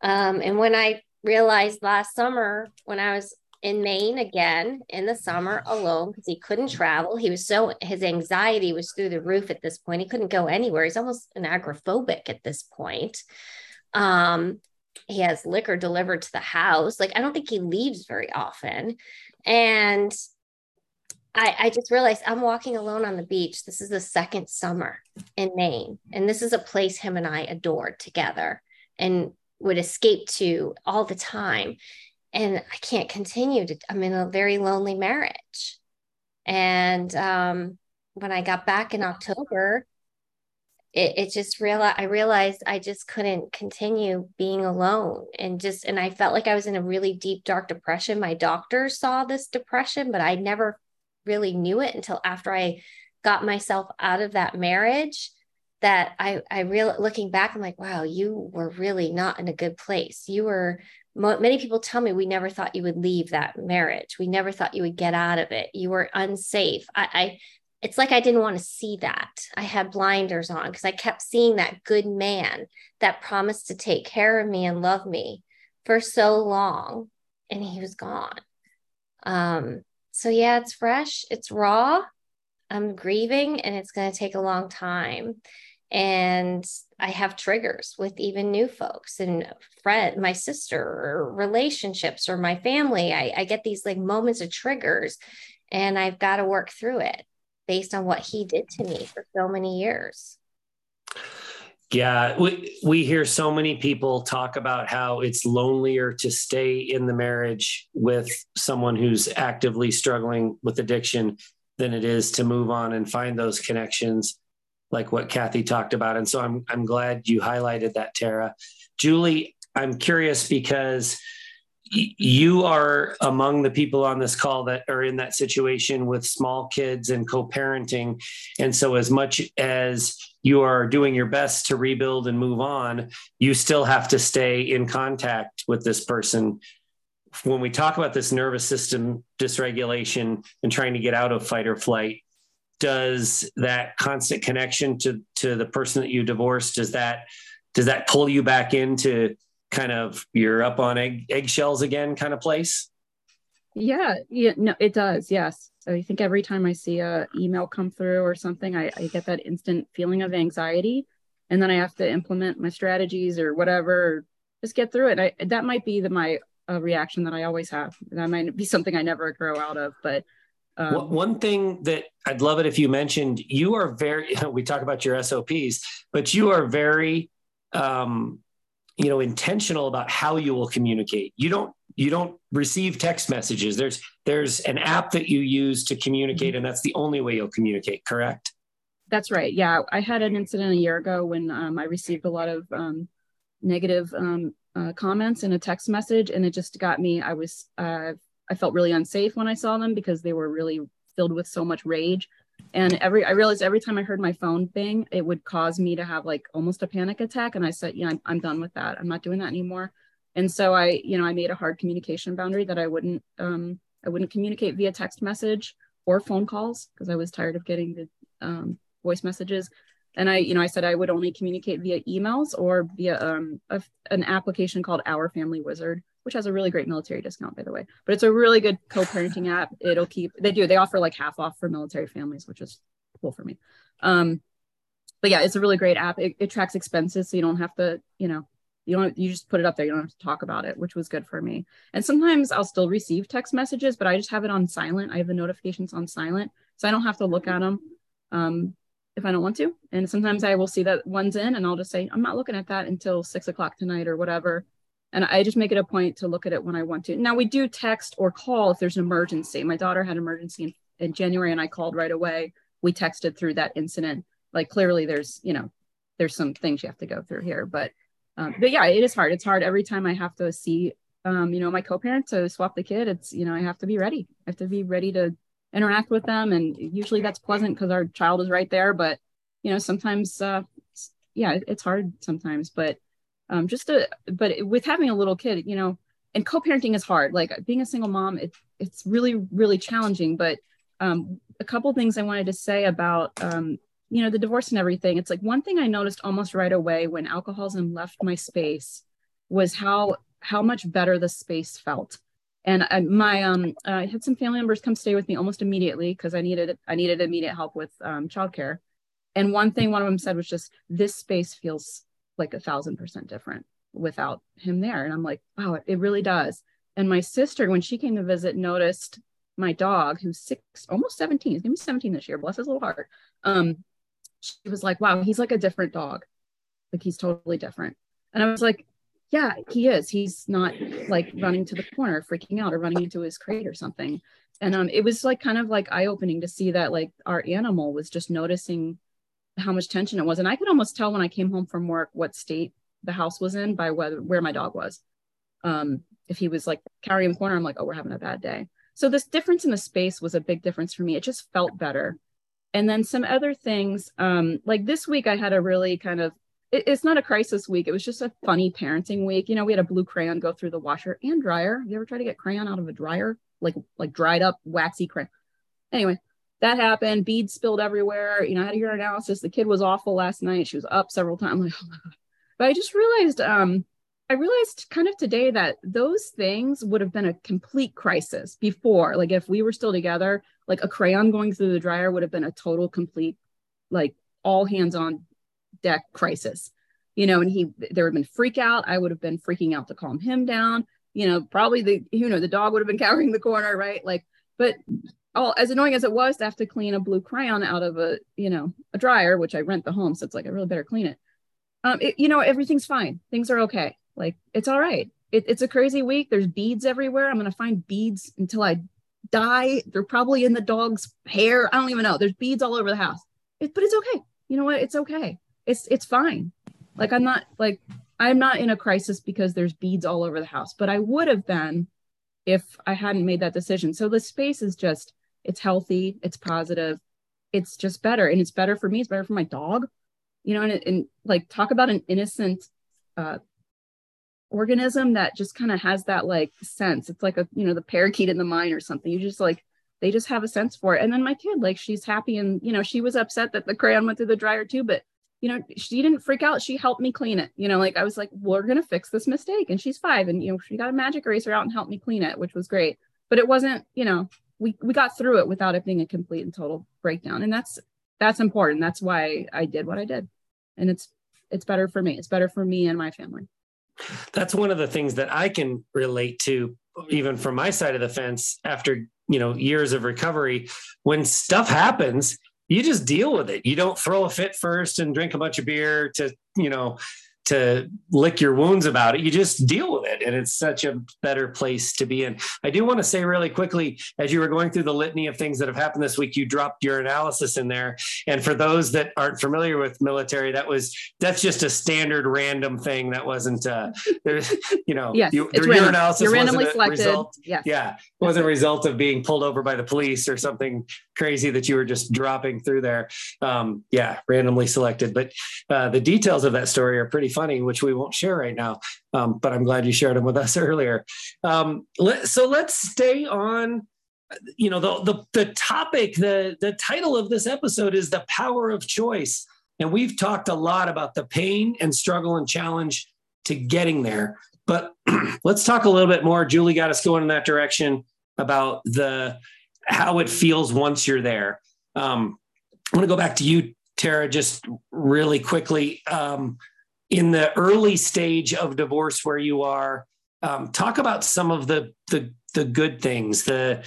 Um, and when I realized last summer when I was in Maine again in the summer alone because he couldn't travel. He was so his anxiety was through the roof at this point. He couldn't go anywhere. He's almost an agoraphobic at this point. Um, he has liquor delivered to the house. Like I don't think he leaves very often. And I, I just realized I'm walking alone on the beach. This is the second summer in Maine. And this is a place him and I adored together and would escape to all the time and I can't continue to, I'm in a very lonely marriage. And um, when I got back in October, it, it just realized I realized I just couldn't continue being alone and just and I felt like I was in a really deep dark depression. My doctor saw this depression, but I never really knew it until after I got myself out of that marriage that I I real looking back I'm like wow you were really not in a good place. You were many people tell me we never thought you would leave that marriage. We never thought you would get out of it. You were unsafe. I, I it's like i didn't want to see that. I had blinders on because i kept seeing that good man that promised to take care of me and love me for so long and he was gone. Um so yeah it's fresh it's raw. I'm grieving and it's going to take a long time. And i have triggers with even new folks and friend my sister or relationships or my family. I, I get these like moments of triggers and i've got to work through it based on what he did to me for so many years. Yeah, we we hear so many people talk about how it's lonelier to stay in the marriage with someone who's actively struggling with addiction than it is to move on and find those connections like what Kathy talked about. And so I'm I'm glad you highlighted that, Tara. Julie, I'm curious because you are among the people on this call that are in that situation with small kids and co-parenting and so as much as you are doing your best to rebuild and move on you still have to stay in contact with this person when we talk about this nervous system dysregulation and trying to get out of fight or flight does that constant connection to to the person that you divorced does that does that pull you back into kind of you're up on egg eggshells again kind of place yeah yeah no it does yes i think every time i see a email come through or something i, I get that instant feeling of anxiety and then I have to implement my strategies or whatever, just get through it. I, that might be the my uh, reaction that I always have. That might be something I never grow out of, but. Um, one thing that I'd love it if you mentioned, you are very, we talk about your SOPs, but you are very, um, you know, intentional about how you will communicate. You don't, you don't receive text messages. There's, there's an app that you use to communicate, mm-hmm. and that's the only way you'll communicate. Correct? That's right. Yeah, I had an incident a year ago when um, I received a lot of um, negative um, uh, comments in a text message, and it just got me. I was uh, I felt really unsafe when I saw them because they were really filled with so much rage. And every I realized every time I heard my phone bing, it would cause me to have like almost a panic attack. And I said, yeah, I'm, I'm done with that. I'm not doing that anymore. And so I, you know, I made a hard communication boundary that I wouldn't um, I wouldn't communicate via text message or phone calls because I was tired of getting the um, voice messages. And I, you know, I said I would only communicate via emails or via um, a, an application called Our Family Wizard, which has a really great military discount, by the way. But it's a really good co-parenting app. It'll keep they do they offer like half off for military families, which is cool for me. Um, but yeah, it's a really great app. It, it tracks expenses, so you don't have to, you know, you don't you just put it up there. You don't have to talk about it, which was good for me. And sometimes I'll still receive text messages, but I just have it on silent. I have the notifications on silent, so I don't have to look at them. Um, if I don't want to. And sometimes I will see that one's in and I'll just say, I'm not looking at that until six o'clock tonight or whatever. And I just make it a point to look at it when I want to. Now we do text or call if there's an emergency. My daughter had an emergency in, in January and I called right away. We texted through that incident. Like clearly there's, you know, there's some things you have to go through here. But um, but yeah, it is hard. It's hard every time I have to see um, you know, my co-parent to swap the kid. It's, you know, I have to be ready. I have to be ready to interact with them. And usually that's pleasant because our child is right there but you know sometimes uh yeah it's hard sometimes but um just to but with having a little kid you know and co-parenting is hard. Like being a single mom it, it's really really challenging but um a couple things i wanted to say about um you know the divorce and everything. It's like one thing i noticed almost right away when alcoholism left my space was how how much better the space felt and I, my um I had some family members come stay with me almost immediately because I needed I needed immediate help with um, childcare. And one thing one of them said was just this space feels like a thousand percent different without him there. And I'm like, wow, it really does. And my sister, when she came to visit, noticed my dog, who's six, almost 17, he's gonna be 17 this year, bless his little heart. Um, she was like, wow, he's like a different dog. Like he's totally different. And I was like, yeah, he is. He's not like running to the corner, freaking out, or running into his crate or something. And um, it was like kind of like eye opening to see that like our animal was just noticing how much tension it was. And I could almost tell when I came home from work what state the house was in by whether where my dog was. Um, if he was like carrying the corner, I'm like, oh, we're having a bad day. So this difference in the space was a big difference for me. It just felt better. And then some other things, um, like this week, I had a really kind of it, it's not a crisis week. It was just a funny parenting week. You know, we had a blue crayon go through the washer and dryer. You ever try to get crayon out of a dryer? Like like dried up waxy crayon. Anyway, that happened. Beads spilled everywhere. You know, I had a urinalysis. The kid was awful last night. She was up several times. I'm like, oh my God. But I just realized, um, I realized kind of today that those things would have been a complete crisis before. Like if we were still together, like a crayon going through the dryer would have been a total complete, like all hands on deck crisis. You know and he there would have been freak out. I would have been freaking out to calm him down. You know probably the you know the dog would have been cowering the corner right? Like but all as annoying as it was to have to clean a blue crayon out of a you know a dryer which i rent the home so it's like i really better clean it. Um it, you know everything's fine. Things are okay. Like it's all right. It, it's a crazy week. There's beads everywhere. I'm gonna find beads until i die. They're probably in the dog's hair. I don't even know. There's beads all over the house. It, but it's okay. You know what? It's okay it's it's fine. Like i'm not like i'm not in a crisis because there's beads all over the house but i would have been if i hadn't made that decision. So the space is just it's healthy it's positive it's just better and it's better for me it's better for my dog. You know and, and like talk about an innocent uh organism that just kind of has that like sense. It's like a you know the parakeet in the mine or something. You just like they just have a sense for it. And then my kid like she's happy and you know she was upset that the crayon went through the dryer too but you know, she didn't freak out. She helped me clean it. You know, like I was like, we're going to fix this mistake. And she's five. And, you know, she got a magic eraser out and helped me clean it, which was great. But it wasn't, you know, we, we got through it without it being a complete and total breakdown. And that's, that's important. That's why I did what I did. And it's, it's better for me. It's better for me and my family. That's one of the things that I can relate to, even from my side of the fence. After you know years of recovery, when stuff happens, you just deal with it. You don't throw a fit first and drink a bunch of beer to you know to lick your wounds about it. You just deal with it. And it's such a better place to be in. I do want to say really quickly, as you were going through the litany of things that have happened this week, you dropped urinalysis in there. And for those that aren't familiar with military, that was, that's just a standard random thing. That wasn't, uh, there's, you know, yes, you, your random. analysis You're randomly wasn't selected. result. Yes. Yeah. It wasn't a result of being pulled over by the police or something crazy that you were just dropping through there. Um, yeah. Randomly selected. But uh, the details of that story are pretty funny, which we won't share right now. Um, but I'm glad you shared them with us earlier. Um, let, so let's stay on. You know the the the topic the the title of this episode is the power of choice, and we've talked a lot about the pain and struggle and challenge to getting there. But let's talk a little bit more. Julie got us going in that direction about the how it feels once you're there. Um, I want to go back to you, Tara, just really quickly. Um, in the early stage of divorce where you are um, talk about some of the the the good things the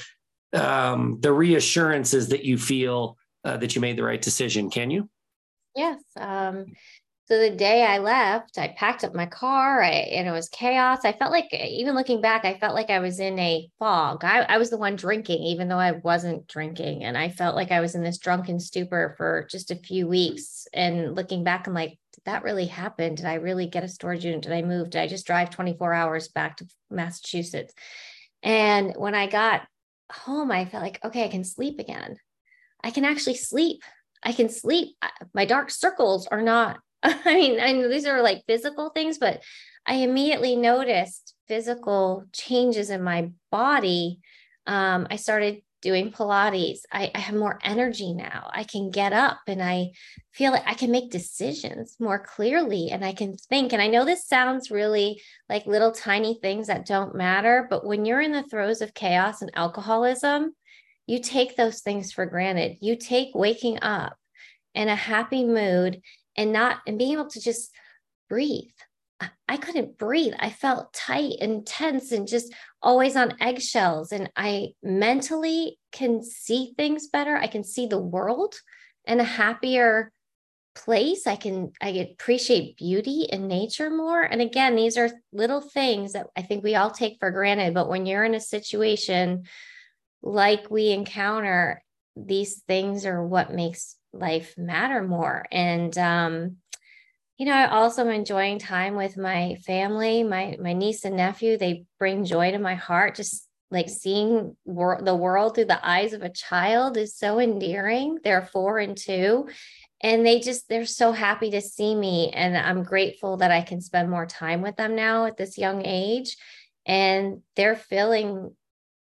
um, the reassurances that you feel uh, that you made the right decision. Can you? Yes um, so the day I left, I packed up my car I, and it was chaos. I felt like, even looking back, I felt like I was in a fog. I, I was the one drinking, even though I wasn't drinking. And I felt like I was in this drunken stupor for just a few weeks. And looking back, I'm like, did that really happen? Did I really get a storage unit? Did I move? Did I just drive 24 hours back to Massachusetts? And when I got home, I felt like, okay, I can sleep again. I can actually sleep. I can sleep. My dark circles are not I mean, I know these are like physical things, but I immediately noticed physical changes in my body. Um, I started doing Pilates. I, I, have more energy now. I can get up and I feel like I can make decisions more clearly and I can think. And I know this sounds really like little tiny things that don't matter, but when you're in the throes of chaos and alcoholism, you take those things for granted. You take waking up in a happy mood and not and being able to just breathe. I couldn't breathe. I felt tight and tense and just always on eggshells. And I mentally can see things better. I can see the world in a happier place. I can I appreciate beauty and nature more. And again, these are little things that I think we all take for granted. But when you're in a situation like we encounter, these things are what makes life matter more. And um, you know, I also am enjoying time with my family, my my niece and nephew. They bring joy to my heart. Just like seeing wor- the world through the eyes of a child is so endearing. They're four and two, and they just they're so happy to see me, and I'm grateful that I can spend more time with them now at this young age, and they're filling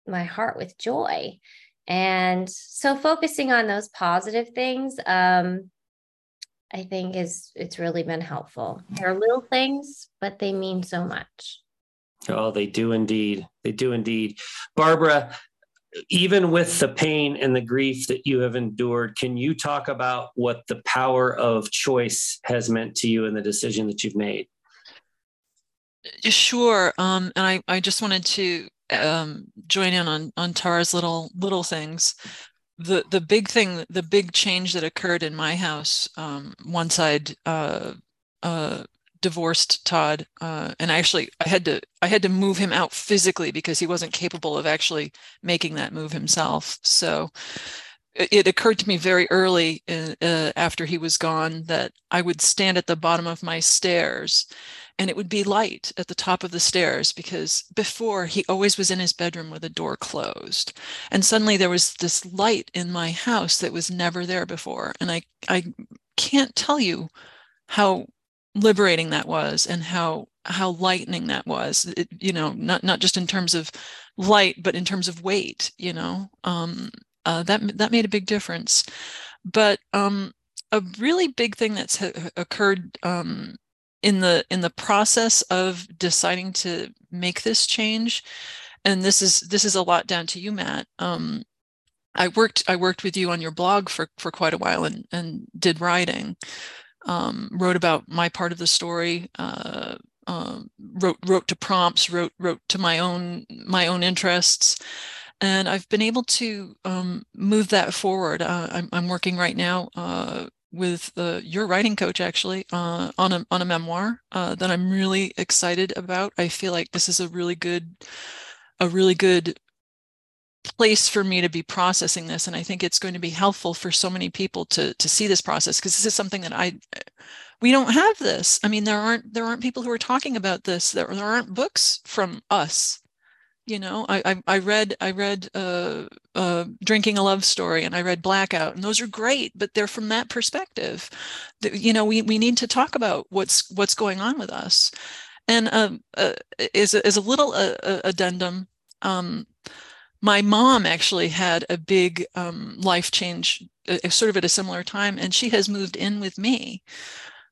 my heart with joy. And so focusing on those positive things, um, I think is it's really been helpful. They're little things, but they mean so much. Oh, they do indeed. They do indeed. Barbara, even with the pain and the grief that you have endured, can you talk about what the power of choice has meant to you in the decision that you've made? Sure. Um, and I, I just wanted to um, join in on on Tara's little little things. The the big thing, the big change that occurred in my house um, once I'd uh, uh, divorced Todd, uh, and actually I had to I had to move him out physically because he wasn't capable of actually making that move himself. So it occurred to me very early in, uh, after he was gone that I would stand at the bottom of my stairs and it would be light at the top of the stairs because before he always was in his bedroom with the door closed. And suddenly there was this light in my house that was never there before and i i can't tell you how liberating that was and how how lightening that was. It, you know not not just in terms of light but in terms of weight you know? Um, uh, that that made a big difference. But um, a really big thing that's ha- occurred um, in the in the process of deciding to make this change and this is this is a lot down to you matt um, i worked i worked with you on your blog for for quite a while and and did writing um, wrote about my part of the story, uh, um, wrote wrote to prompts, wrote wrote to my own my own interests, and I've been able to um, move that forward. Uh, I'm, I'm working right now uh, with uh, your writing coach actually uh, on a on a memoir uh, that I'm really excited about. I feel like this is a really good a really good place for me to be processing this and i think it's going to be helpful for so many people to to see this process because this is something that i we don't have this i mean there aren't there aren't people who are talking about this there, there aren't books from us you know i i, I read i read uh, uh, drinking a love story and i read blackout and those are great but they're from that perspective. That, you know we, we need to talk about what's what's going on with us. And um, uh, is, is a little uh, uh, addendum um, my mom actually had a big um, life change uh, sort of at a similar time and she has moved in with me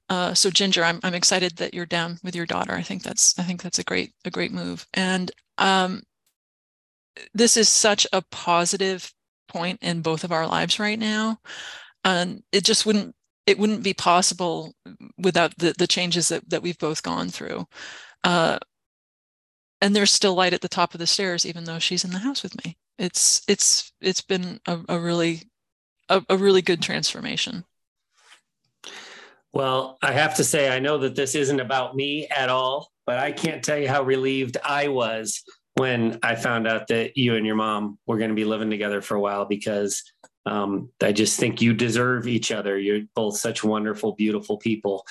uh, so ginger I'm, I'm excited that you're down with your daughter. I think that's i think that's a great a great move. And um, this is such a positive point in both of our lives right now. And it just wouldn't it wouldn't be possible without the the changes that, that we've both gone through. Uh, and there's still light at the top of the stairs even though she's in the house with me. It's it's it's been a, a really a, a really good transformation well i have to say i know that this isn't about me at all but i can't tell you how relieved i was when i found out that you and your mom were going to be living together for a while because um, i just think you deserve each other. You're both such wonderful beautiful people.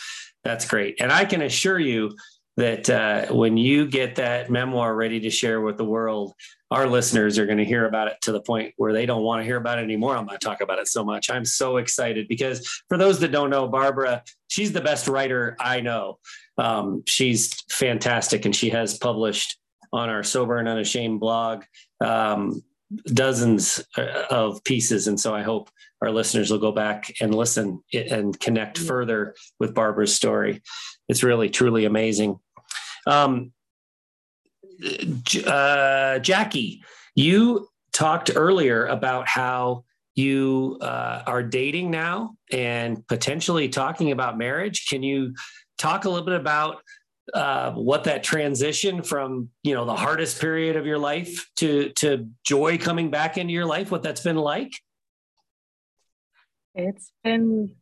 That's great. And i can assure you that uh, when you get that memoir ready to share with the world, our listeners are going to hear about it to the point where they don't want to hear about it anymore. I'm going to talk about it so much. I'm so excited because for those that don't know, Barbara, she's the best writer I know. Um, she's fantastic, and she has published on our Sober and Unashamed blog um, dozens uh, of pieces. And so I hope our listeners will go back and listen and connect further with Barbara's story. It's really, truly amazing. Um, uh, Jackie, you talked earlier about how you uh, are dating now and potentially talking about marriage. Can you talk a little bit about uh, what that transition from you know the hardest period of your life to to joy coming back into your life? What that's been like? It's been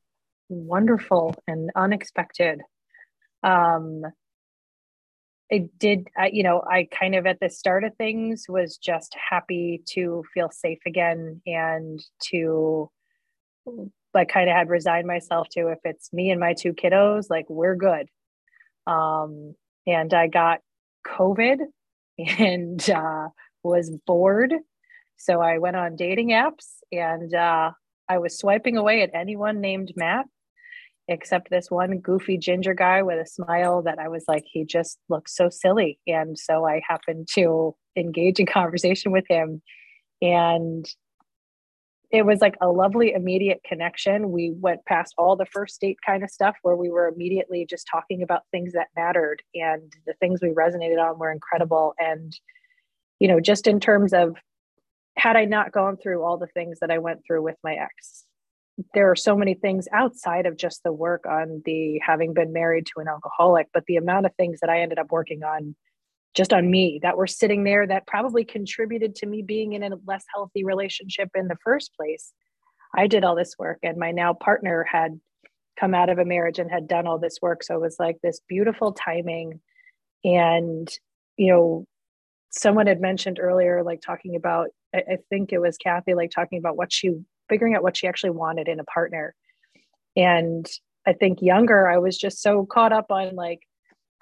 wonderful and unexpected. Um, I did, I, you know, I kind of at the start of things was just happy to feel safe again and to like kind of had resigned myself to if it's me and my two kiddos, like we're good. Um, and I got COVID and uh, was bored. So I went on dating apps and uh, I was swiping away at anyone named Matt except this one goofy ginger guy with a smile that I was like, he just looks so silly. And so I happened to engage in conversation with him. And it was like a lovely immediate connection. We went past all the first date kind of stuff where we were immediately just talking about things that mattered. And the things we resonated on were incredible. And, you know, just in terms of had I not gone through all the things that I went through with my ex, there are so many things outside of just the work on the having been married to an alcoholic, but the amount of things that I ended up working on just on me that were sitting there that probably contributed to me being in a less healthy relationship in the first place. I did all this work, and my now partner had come out of a marriage and had done all this work. So it was like this beautiful timing. And, you know, someone had mentioned earlier, like talking about, I, think it was Kathy, like talking about what she figuring out what she actually wanted in a partner. And I think younger, I was just so caught up on like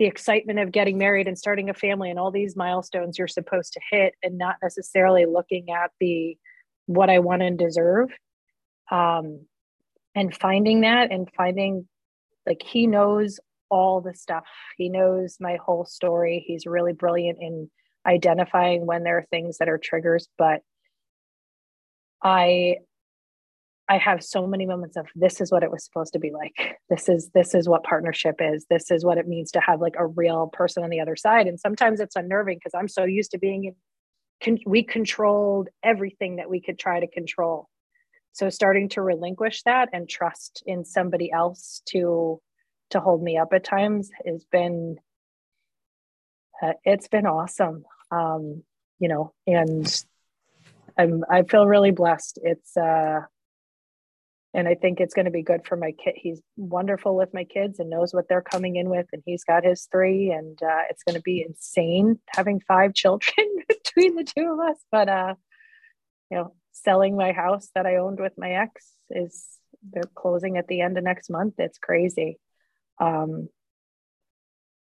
the excitement of getting married and starting a family and all these milestones you're supposed to hit, and not necessarily looking at the what I want and deserve. Um, and finding that and finding like he knows all the stuff. He knows my whole story. He's really brilliant in identifying when there are things that are triggers, but I I have so many moments of this is what it was supposed to be like. This is this is what partnership is. This is what it means to have like a real person on the other side. And sometimes it's unnerving because I'm so used to being in. We controlled everything that we could try to control. so starting to relinquish that and trust in somebody else to to hold me up at times has been uh, it's been awesome um you know and i'm i feel really blessed it's uh and I think it's going to be good for my kid. He's wonderful with my kids and knows what they're coming in with, and he's got his three, and uh, it's going to be insane having five children between the two of us. But uh, you know, selling my house that I owned with my ex is they're closing at the end of next month. It's crazy. Um,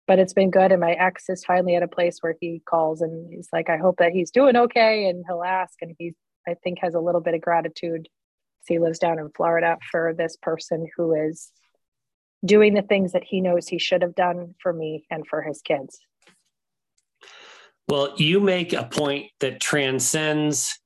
but it's been good. And my ex is finally at a place where he calls and he's like, I hope that he's doing okay. And he'll ask. And he, I think, has a little bit of gratitude he lives down in Florida for this person who is doing the things that he knows he should have done for me and for his kids. Well, you make a point that transcends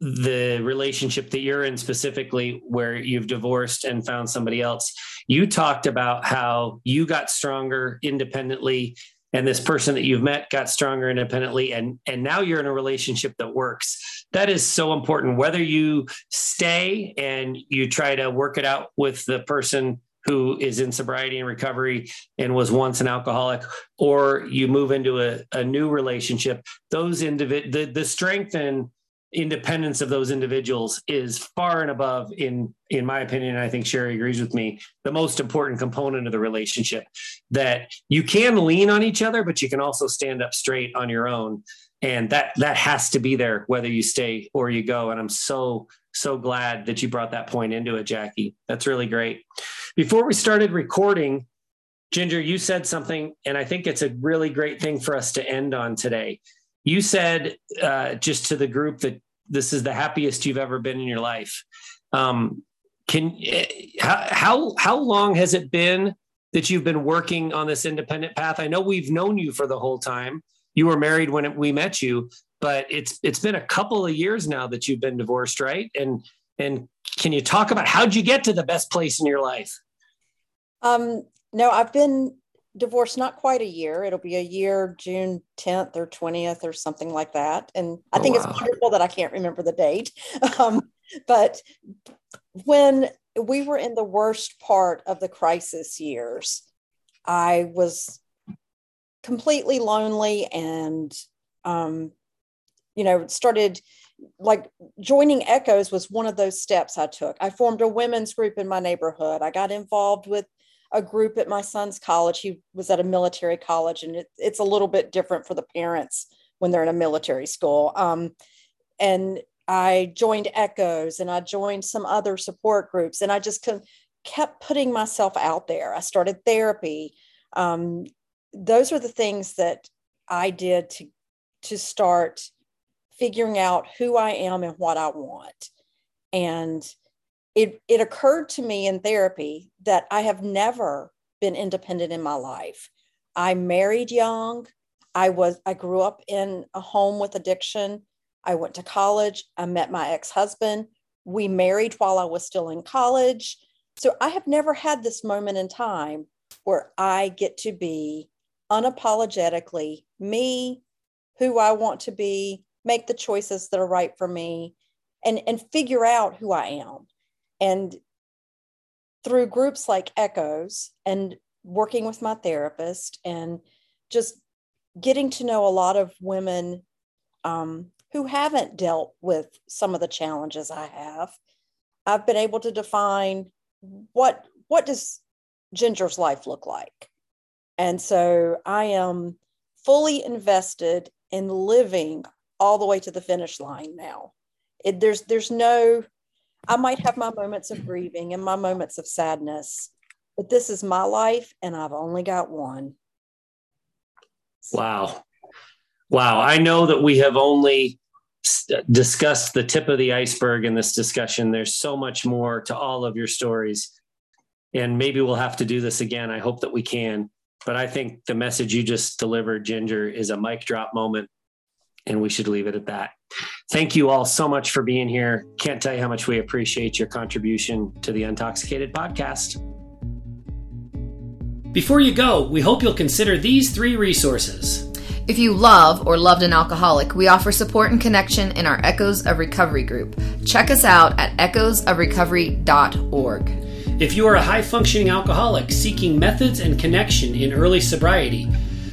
the relationship that you're in specifically where you've divorced and found somebody else. You talked about how you got stronger independently and this person that you've met got stronger independently and and now you're in a relationship that works. That is so important. Whether you stay and you try to work it out with the person who is in sobriety and recovery and was once an alcoholic or you move into a, a new relationship those individ the, the strength and independence of those individuals is far and above in in my opinion i think Sheri agrees with me the most important component of the relationship that you can lean on each other but you can also stand up straight on your own. And that that has to be there whether you stay or you go. And i'm so so glad that you brought that point into it jackie. That's really great. Before we started recording ginger you said something and i think it's a really great thing for us to end on today you said uh, just to the group that this is the happiest you've ever been in your life. Um, can eh, how, how how long has it been that you've been working on this independent path? I know we've known you for the whole time. You were married when we met you, but it's it's been a couple of years now that you've been divorced, right? And and can you talk about how'd you get to the best place in your life? Um, no, I've been divorced not quite a year. It'll be a year, June 10th or 20th or something like that. And I oh, think wow. it's wonderful that I can't remember the date. Um, but when we were in the worst part of the crisis years, I was completely lonely and, um, you know, started like joining Echoes was one of those steps I took. I formed a women's group in my neighborhood. I got involved with a group at my son's college. He was at a military college, and it, it's a little bit different for the parents when they're in a military school. Um, and I joined Echoes and I joined some other support groups, and I just kept putting myself out there. I started therapy. Um, those are the things that I did to to start figuring out who I am and what I want. And it, it occurred to me in therapy that I have never been independent in my life. I married young. I was I grew up in a home with addiction. I went to college. I met my ex-husband. We married while I was still in college. So I have never had this moment in time where I get to be unapologetically me, who I want to be, make the choices that are right for me, and, and figure out who I am. And through groups like Echoes and working with my therapist and just getting to know a lot of women um, who haven't dealt with some of the challenges I have, I've been able to define what what does Ginger's life look like. And so I am fully invested in living all the way to the finish line now. It, there's there's no I might have my moments of grieving and my moments of sadness, but this is my life and I've only got one. Wow. Wow. I know that we have only discussed the tip of the iceberg in this discussion. There's so much more to all of your stories. And maybe we'll have to do this again. I hope that we can. But I think the message you just delivered, Ginger, is a mic drop moment. And we should leave it at that. Thank you all so much for being here. Can't tell you how much we appreciate your contribution to the Untoxicated podcast. Before you go, we hope you'll consider these three resources. If you love or loved an alcoholic, we offer support and connection in our Echoes of Recovery group. Check us out at echoesofrecovery.org. If you are a high functioning alcoholic seeking methods and connection in early sobriety,